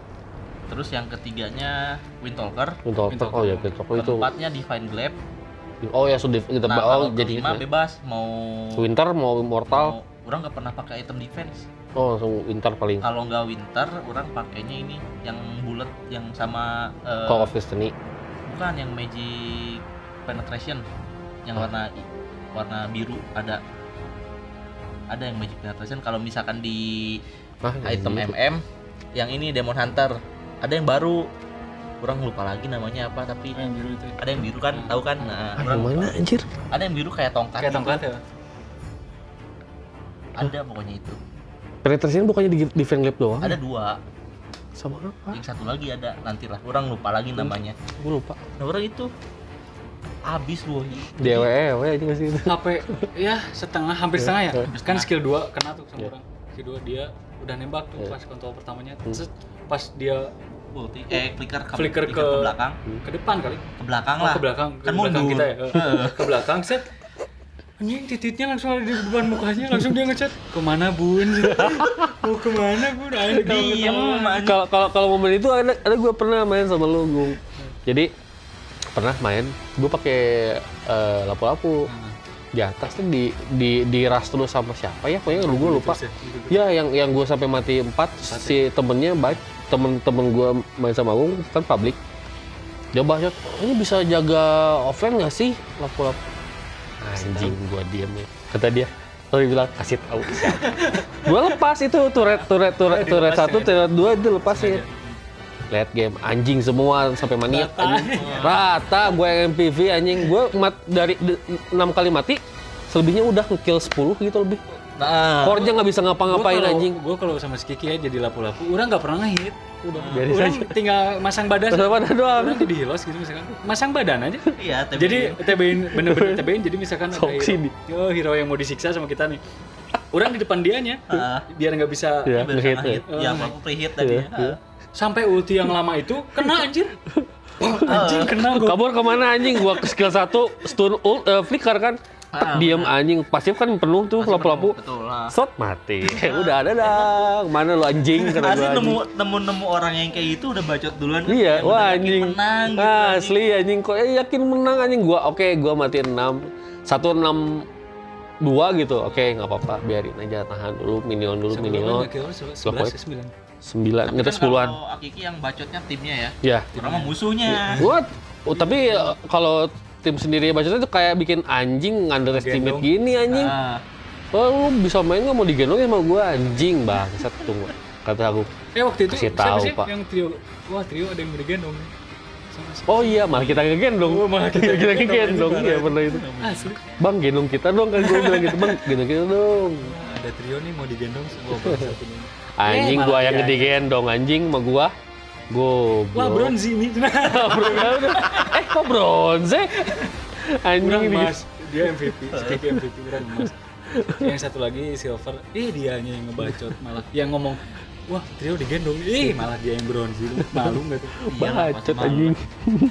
Speaker 2: terus yang ketiganya Windtalker
Speaker 3: Windtalker. Oh ya, Windtalker itu.
Speaker 2: keempatnya Divine Glaive
Speaker 3: Oh ya, sudah kita
Speaker 2: nah
Speaker 3: oh jadi
Speaker 2: kelima bebas mau
Speaker 3: Winter mau Mortal.
Speaker 2: mau- orang nggak pernah pakai item defense
Speaker 3: Oh, langsung Winter paling.
Speaker 2: kalau nggak winter orang pakainya ini yang bullet yang sama eh,
Speaker 3: Call of Destiny.
Speaker 2: bukan yang magic penetration yang warna warna biru ada ada yang magic penetration kalau misalkan di
Speaker 3: Ah,
Speaker 2: item
Speaker 3: gitu.
Speaker 2: MM yang ini Demon Hunter. Ada yang baru. Kurang lupa lagi namanya apa tapi
Speaker 4: yang biru itu
Speaker 2: ada yang biru kan? Tahu kan? Nah,
Speaker 3: Ah,
Speaker 2: orang
Speaker 3: mana anjir?
Speaker 2: ada yang biru kayak tongkat
Speaker 4: kayak
Speaker 2: gitu.
Speaker 4: tongkat ya?
Speaker 2: Ada pokoknya itu.
Speaker 3: Penetration bukannya di, di fan lab doang?
Speaker 2: ada dua.
Speaker 3: Sama apa?
Speaker 2: yang satu lagi ada. Nantilah orang lupa lagi namanya.
Speaker 3: Gue lupa.
Speaker 2: nah orang itu abis wohi
Speaker 3: DWE, aja nggak sih itu?
Speaker 4: HP ya setengah hampir setengah ya? Kan skill 2 kena tuh sama
Speaker 3: Iya.
Speaker 4: orang. Skill 2 dia udah nembak tuh
Speaker 3: Iya.
Speaker 4: pas kontrol pertamanya.
Speaker 3: Hmm.
Speaker 4: Terus pas dia
Speaker 2: ulti eh flicker ke,
Speaker 4: Flicker ke-
Speaker 2: ke belakang.
Speaker 4: Ke depan kali.
Speaker 2: Ke belakang
Speaker 4: oh,
Speaker 2: lah.
Speaker 4: ke belakang ke
Speaker 2: kan
Speaker 4: belakang
Speaker 2: mundur.
Speaker 4: kita ya? Eh, ke belakang set. Anjing tititnya langsung ada di depan mukanya langsung dia ngechat ke mana bun? Mau ke mana bun? Ayo.
Speaker 3: Kalau kalau kalau momen itu ada ada gue pernah main sama lu, Gung. Jadi pernah main, gue pakai eh, lapu-lapu. Di atas tuh di di di ras terus sama siapa ya? Pokoknya lu gue lupa. ya
Speaker 4: ya,
Speaker 3: yang yang gue sampai mati empat si temennya baik temen-temen gue main sama Agung kan publik. Dia bahas ini bisa jaga offline nggak sih lapu-lapu? Anjing. Gue diem ya. Kata dia Lalu bilang kasih tahu gue lepas itu turret turret turret turret satu turret dua itu lepasin lihat game. Anjing semua sampai maniak anjing. rata gue yang MPV anjing. Gue mat dari enam kali mati selebihnya udah ngekill 10 gitu lebih.
Speaker 2: Nah
Speaker 3: core-nya nggak bisa ngapa-ngapain anjing.
Speaker 4: gue kalau sama si Kiki ya jadi lapu-lapu. Orang nggak pernah ngehit.
Speaker 3: Udah. Biarin
Speaker 4: orang
Speaker 3: saja.
Speaker 4: tinggal masang badan
Speaker 3: Masa pada doang.
Speaker 4: Orang jadi hilos gitu misalkan. Masang badan aja.
Speaker 2: Iya tapi
Speaker 4: jadi TB-in bener-bener TB-in jadi misalkan ada
Speaker 3: Sok
Speaker 4: hero,
Speaker 3: sini.
Speaker 4: oh, hero yang mau disiksa sama kita nih. Orang di depan dianya
Speaker 2: Ah.
Speaker 4: biar nggak bisa
Speaker 3: Iya. ngehit,
Speaker 2: kena hit.
Speaker 4: ya.
Speaker 2: ya aku preheat tadi.
Speaker 3: Iya, iya.
Speaker 4: Sampai ulti yang lama itu kena anjir Wah, anjing kena gue
Speaker 3: kabur ke mana anjing gua ke skill 1 stun ult eh, flicker kan
Speaker 2: Ah,
Speaker 3: diem anjing pasif kan penuh tuh lapu-lapu
Speaker 2: penuh, betul lah
Speaker 3: shot mati udah ada dah mana lu anjing kata
Speaker 2: Asli
Speaker 3: gua
Speaker 2: nemu
Speaker 3: anjing.
Speaker 2: nemu nemu orang yang kayak itu udah bacot duluan kan.
Speaker 3: Iya, wah anjing.
Speaker 2: menang gitu,
Speaker 3: Ah,
Speaker 2: anjing.
Speaker 3: asli anjing kok eh, yakin menang anjing gua. Oke, gua matiin 6. 1 6 2 gitu. Oke, nggak apa-apa, biarin aja tahan dulu minion dulu minion.
Speaker 4: Sembilan
Speaker 2: kan
Speaker 3: sepuluhan.
Speaker 2: Kalau Akiki yang bacotnya timnya ya.
Speaker 3: Ya.
Speaker 2: Orang mah musuhnya.
Speaker 3: What? Oh, tapi eh, kalau tim sendiri bacotnya itu kayak bikin anjing underestimate
Speaker 4: Gendong.
Speaker 3: gini anjing.
Speaker 2: Nah,
Speaker 3: Oh, lu bisa main nggak mau digendong sama gua anjing bangsat tunggu. Kata aku.
Speaker 4: Eh waktu itu
Speaker 3: Kasih
Speaker 4: siapa
Speaker 3: tahu,
Speaker 4: sih
Speaker 3: Pak.
Speaker 4: yang trio? Wah trio ada yang digendong.
Speaker 3: Oh iya, malah kita ngegendong.
Speaker 4: Oh, malah kita
Speaker 3: kita
Speaker 4: ngegendong,
Speaker 3: Iya pernah itu.
Speaker 4: Asli.
Speaker 3: Bang, gendong kita dong kan gue bilang gitu. Bang, gendong kita dong.
Speaker 4: Nah, ada trio nih mau digendong semua.
Speaker 3: Anjing
Speaker 4: Eh,
Speaker 3: gua yang
Speaker 4: dia.
Speaker 3: digendong anjing sama gua. Goblok.
Speaker 4: Wah bronze ini.
Speaker 3: Eh kok bronze? Anjing
Speaker 4: Kurang
Speaker 3: di-
Speaker 4: emas. Dia MVP. Skiki MVP kurang emas. Yang satu lagi silver. Eh dianya yang ngebacot malah. Yang ngomong Wah, trio digendong. Eh, malah dia yang bronze. Malu nggak tuh?
Speaker 2: iya
Speaker 3: Bacot anjing.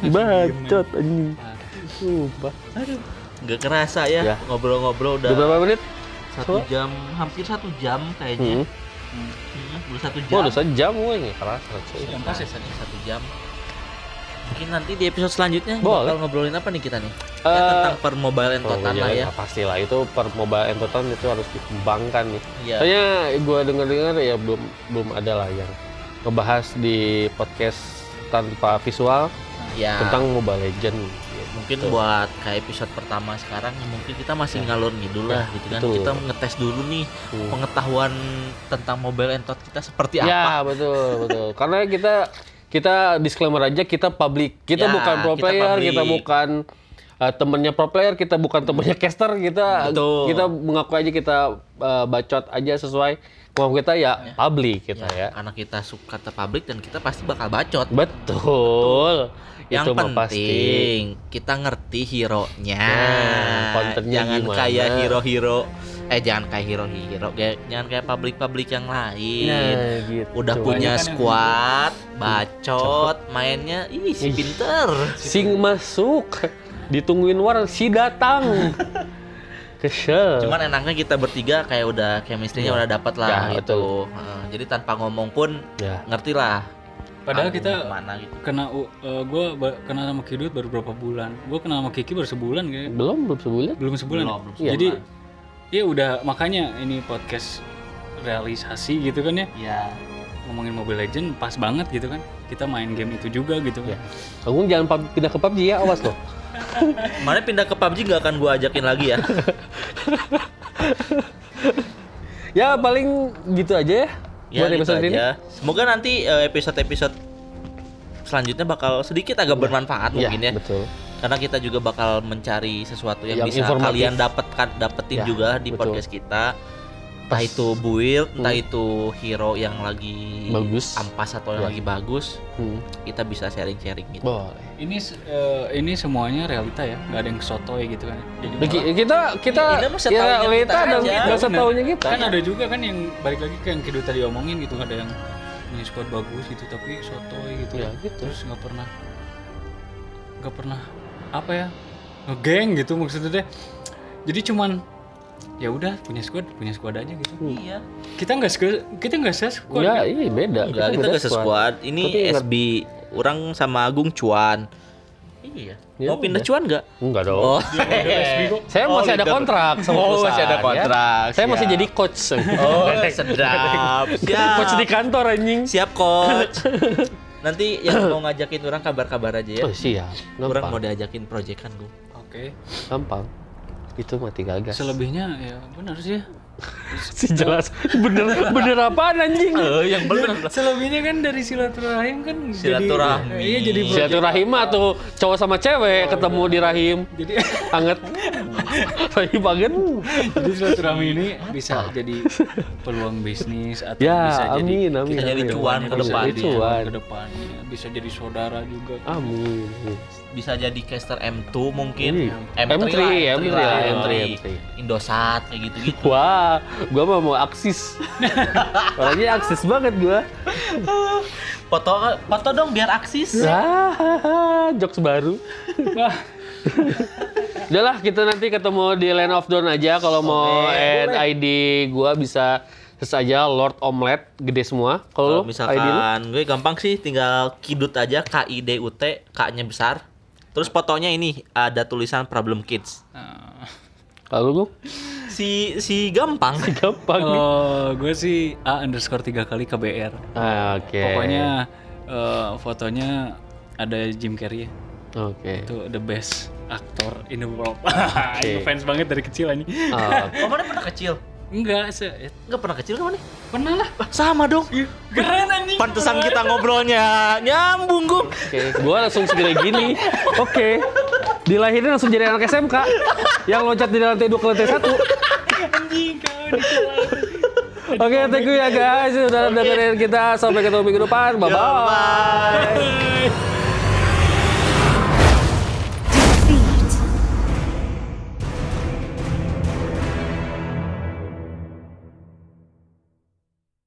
Speaker 3: Bacot anjing. Sumpah.
Speaker 2: Nggak kerasa ya,
Speaker 3: Ya.
Speaker 2: ngobrol-ngobrol udah
Speaker 3: Udah berapa menit?
Speaker 2: satu jam, hampir satu jam kayaknya.
Speaker 3: Hmm.
Speaker 2: Hmm, udah satu jam.
Speaker 3: Oh, udah sejam gue nggak kerasa. cuy.
Speaker 4: Yang pas ya?
Speaker 2: Satu jam. Mungkin nanti di episode selanjutnya
Speaker 3: Boleh.
Speaker 2: bakal ngobrolin apa nih kita nih? ya,
Speaker 3: Eh,
Speaker 2: tentang per mobile and
Speaker 3: Oh, iya,
Speaker 2: lah ya.
Speaker 3: Pasti lah itu per mobile entertainment itu harus dikembangkan nih.
Speaker 2: Iya.
Speaker 3: Soalnya gue dengar-dengar ya belum belum ada lah yang ngebahas di podcast tanpa visual
Speaker 2: Ya.
Speaker 3: tentang Mobile Legend.
Speaker 2: Mungkin
Speaker 3: Betul.
Speaker 2: buat kayak episode pertama sekarang mungkin kita masih ngalur ngidul lah
Speaker 3: Ya,
Speaker 2: gitu kan.
Speaker 3: betul.
Speaker 2: Kita ngetes dulu nih
Speaker 3: Hmm.
Speaker 2: pengetahuan tentang mobile and tot kita seperti apa.
Speaker 3: Ya betul betul. Karena kita kita disclaimer aja kita public. Kita
Speaker 2: Ya,
Speaker 3: bukan pro
Speaker 2: kita
Speaker 3: player,
Speaker 2: public.
Speaker 3: kita bukan uh, temennya pro player, kita bukan temennya caster, kita
Speaker 2: Betul.
Speaker 3: kita mengaku aja kita uh, bacot aja sesuai kemampuan kita ya, public kita
Speaker 2: Ya,
Speaker 3: ya.
Speaker 2: Karena kita suka ke publik dan kita pasti bakal bacot.
Speaker 3: Betul.
Speaker 2: Yang
Speaker 3: Itu
Speaker 2: penting kita ngerti hero-nya.
Speaker 3: Nah, kontennya
Speaker 2: jangan
Speaker 3: gimana.
Speaker 2: kayak hero-hero eh jangan kayak hero-hero kayak jangan kayak publik-publik yang lain.
Speaker 3: Nah, gitu.
Speaker 2: Udah punya
Speaker 4: Banyak kan
Speaker 2: squad, bacot, mainnya ih si pinter.
Speaker 3: Sing masuk, ditungguin war si datang. Kesel.
Speaker 2: Cuman enaknya kita bertiga kayak udah chemistry-nya
Speaker 3: Ya.
Speaker 2: udah dapat lah
Speaker 3: Ya,
Speaker 2: gitu. Heeh, jadi tanpa ngomong pun
Speaker 3: ya.
Speaker 2: ngerti lah.
Speaker 4: Padahal kita
Speaker 2: mana gitu.
Speaker 4: kena gue kenal sama Kidut baru berapa bulan. Gue kenal sama Kiki baru sebulan kayak.
Speaker 3: Belum belum sebulan.
Speaker 4: Belum sebulan.
Speaker 2: Belum,
Speaker 4: ya?
Speaker 2: belum
Speaker 3: sebulan.
Speaker 4: Jadi ya udah makanya ini podcast realisasi gitu kan ya.
Speaker 2: Ya.
Speaker 4: Ngomongin Mobile Legend pas banget gitu kan. Kita main game itu juga gitu kan.
Speaker 3: Ya. Agung jangan pub- pindah ke PUBG ya, awas loh.
Speaker 2: Mana pindah ke PUBG nggak akan gua ajakin lagi ya.
Speaker 3: Ya paling gitu aja ya.
Speaker 2: Ya
Speaker 3: buat
Speaker 2: gitu
Speaker 3: episode ini.
Speaker 2: aja. Semoga nanti eh, episode-episode selanjutnya bakal sedikit agak bermanfaat
Speaker 3: Ya,
Speaker 2: mungkin ya.
Speaker 3: betul.
Speaker 2: Karena kita juga bakal mencari sesuatu yang,
Speaker 3: Yang
Speaker 2: bisa
Speaker 3: informatif.
Speaker 2: kalian dapatkan dapetin
Speaker 3: Ya,
Speaker 2: juga di
Speaker 3: betul.
Speaker 2: podcast kita. Entah itu build, entah
Speaker 3: Hmm.
Speaker 2: itu hero yang lagi
Speaker 3: Bagus.
Speaker 2: ampas atau yang
Speaker 3: Ya.
Speaker 2: lagi bagus,
Speaker 3: Hmm.
Speaker 2: kita bisa sharing-sharing gitu.
Speaker 3: Boleh.
Speaker 4: Ini eh, ini semuanya realita ya, nggak ada yang sotoy gitu kan. Jadi
Speaker 3: ki- kita kita
Speaker 2: Ini mah
Speaker 3: ya
Speaker 2: setaunya
Speaker 3: realita
Speaker 2: kita
Speaker 3: dan
Speaker 2: aja.
Speaker 3: nggak setaunya kita.
Speaker 4: kan ada juga kan yang balik lagi ke yang Kidut tadi omongin gitu ada yang punya squad bagus gitu tapi sotoy gitu
Speaker 3: Ya, gitu.
Speaker 4: terus nggak pernah nggak pernah apa ya ngegeng gitu maksudnya deh jadi cuman ya udah punya squad punya squad aja gitu
Speaker 2: Iya.
Speaker 4: kita nggak kita nggak squad
Speaker 3: Ya, ini beda.
Speaker 2: Enggak, kita
Speaker 3: beda
Speaker 2: ke squad. Ini
Speaker 3: Tapi
Speaker 2: SB orang sama Agung cuan. Iya.
Speaker 3: Ya
Speaker 2: Mau pindah
Speaker 3: udah.
Speaker 2: cuan nggak?
Speaker 3: Enggak dong.
Speaker 2: Oh,
Speaker 3: Saya
Speaker 2: Oh,
Speaker 3: masih ada kontrak sama
Speaker 2: Oh, masih ada
Speaker 3: ya.
Speaker 2: kontrak,
Speaker 3: Saya masih jadi coach.
Speaker 2: Oh, sedap. Siap.
Speaker 3: coach di kantor anjing.
Speaker 2: Siap, coach. Nanti yang mau ngajakin orang kabar-kabar aja ya.
Speaker 3: Oh, siap.
Speaker 2: Orang mau
Speaker 3: Gampang.
Speaker 2: diajakin proyekan gue.
Speaker 4: oke
Speaker 3: Gampang. Itu mati gagas.
Speaker 4: selebihnya ya benar sih
Speaker 3: si jelas bener bener apaan anjing?
Speaker 2: Eh, yang bener.
Speaker 4: selebihnya kan dari silaturahim kan
Speaker 2: Silaturahmi.
Speaker 4: jadi, iya jadi
Speaker 3: Silaturahim tuh cowok sama cewek ketemu di rahim.
Speaker 4: jadi
Speaker 3: Anget. rahim banget.
Speaker 4: jadi silaturahmi ini bisa jadi peluang bisnis atau
Speaker 3: Ya,
Speaker 4: bisa jadi
Speaker 3: amin, amin.
Speaker 2: bisa jadi
Speaker 3: amin.
Speaker 2: cuan ke depan.
Speaker 3: Cuan.
Speaker 4: ke depannya bisa jadi saudara juga
Speaker 3: Amin.
Speaker 2: Bisa jadi caster M2 mungkin.
Speaker 3: Iya.
Speaker 2: M3,
Speaker 3: M3,
Speaker 2: lah,
Speaker 3: M3,
Speaker 2: lah,
Speaker 3: M3,
Speaker 2: M3.
Speaker 3: M3.
Speaker 2: Indosat kayak gitu-gitu.
Speaker 3: Wah, gua mah mau aksis. Orangnya aksis banget gua.
Speaker 2: Foto foto dong biar aksis.
Speaker 3: Ah, jokes baru.
Speaker 4: Wah,
Speaker 3: Udah lah, kita nanti ketemu di Land of Dawn aja. Kalau mau add ID gua bisa search aja Lord Omelet gede semua. Kalau
Speaker 2: misalkan gue gampang sih tinggal kidut aja K I D U T K-nya besar. Terus fotonya ini ada tulisan problem kids.
Speaker 3: Kalau lu
Speaker 2: Si si gampang.
Speaker 3: gampang nih.
Speaker 4: Oh, gue sih A underscore tiga kali KBR.
Speaker 3: Ah, Oke.
Speaker 4: Pokoknya eh, fotonya ada Jim Carrey.
Speaker 3: Oke.
Speaker 4: Itu the best aktor in the world. Gue fans banget dari kecil ini.
Speaker 3: Ah,
Speaker 2: Oh, mana pernah kecil?
Speaker 4: Enggak, se
Speaker 2: Enggak pernah kecil kan mana?
Speaker 4: pernah lah.
Speaker 2: Ah, Sama dong.
Speaker 4: Keren anjing.
Speaker 2: Pantesan kita ngobrolnya nyambung, Gung.
Speaker 3: Oke, gua langsung segera gini. Oke. Dilahirin langsung jadi anak SMK yang loncat dari lantai 2 ke lantai 1.
Speaker 4: Anjing kau.
Speaker 3: Oke, thank you ya guys sudah dengerin kita. Sampai ketemu minggu depan. Bye bye.
Speaker 2: Bye.
Speaker 4: Bye.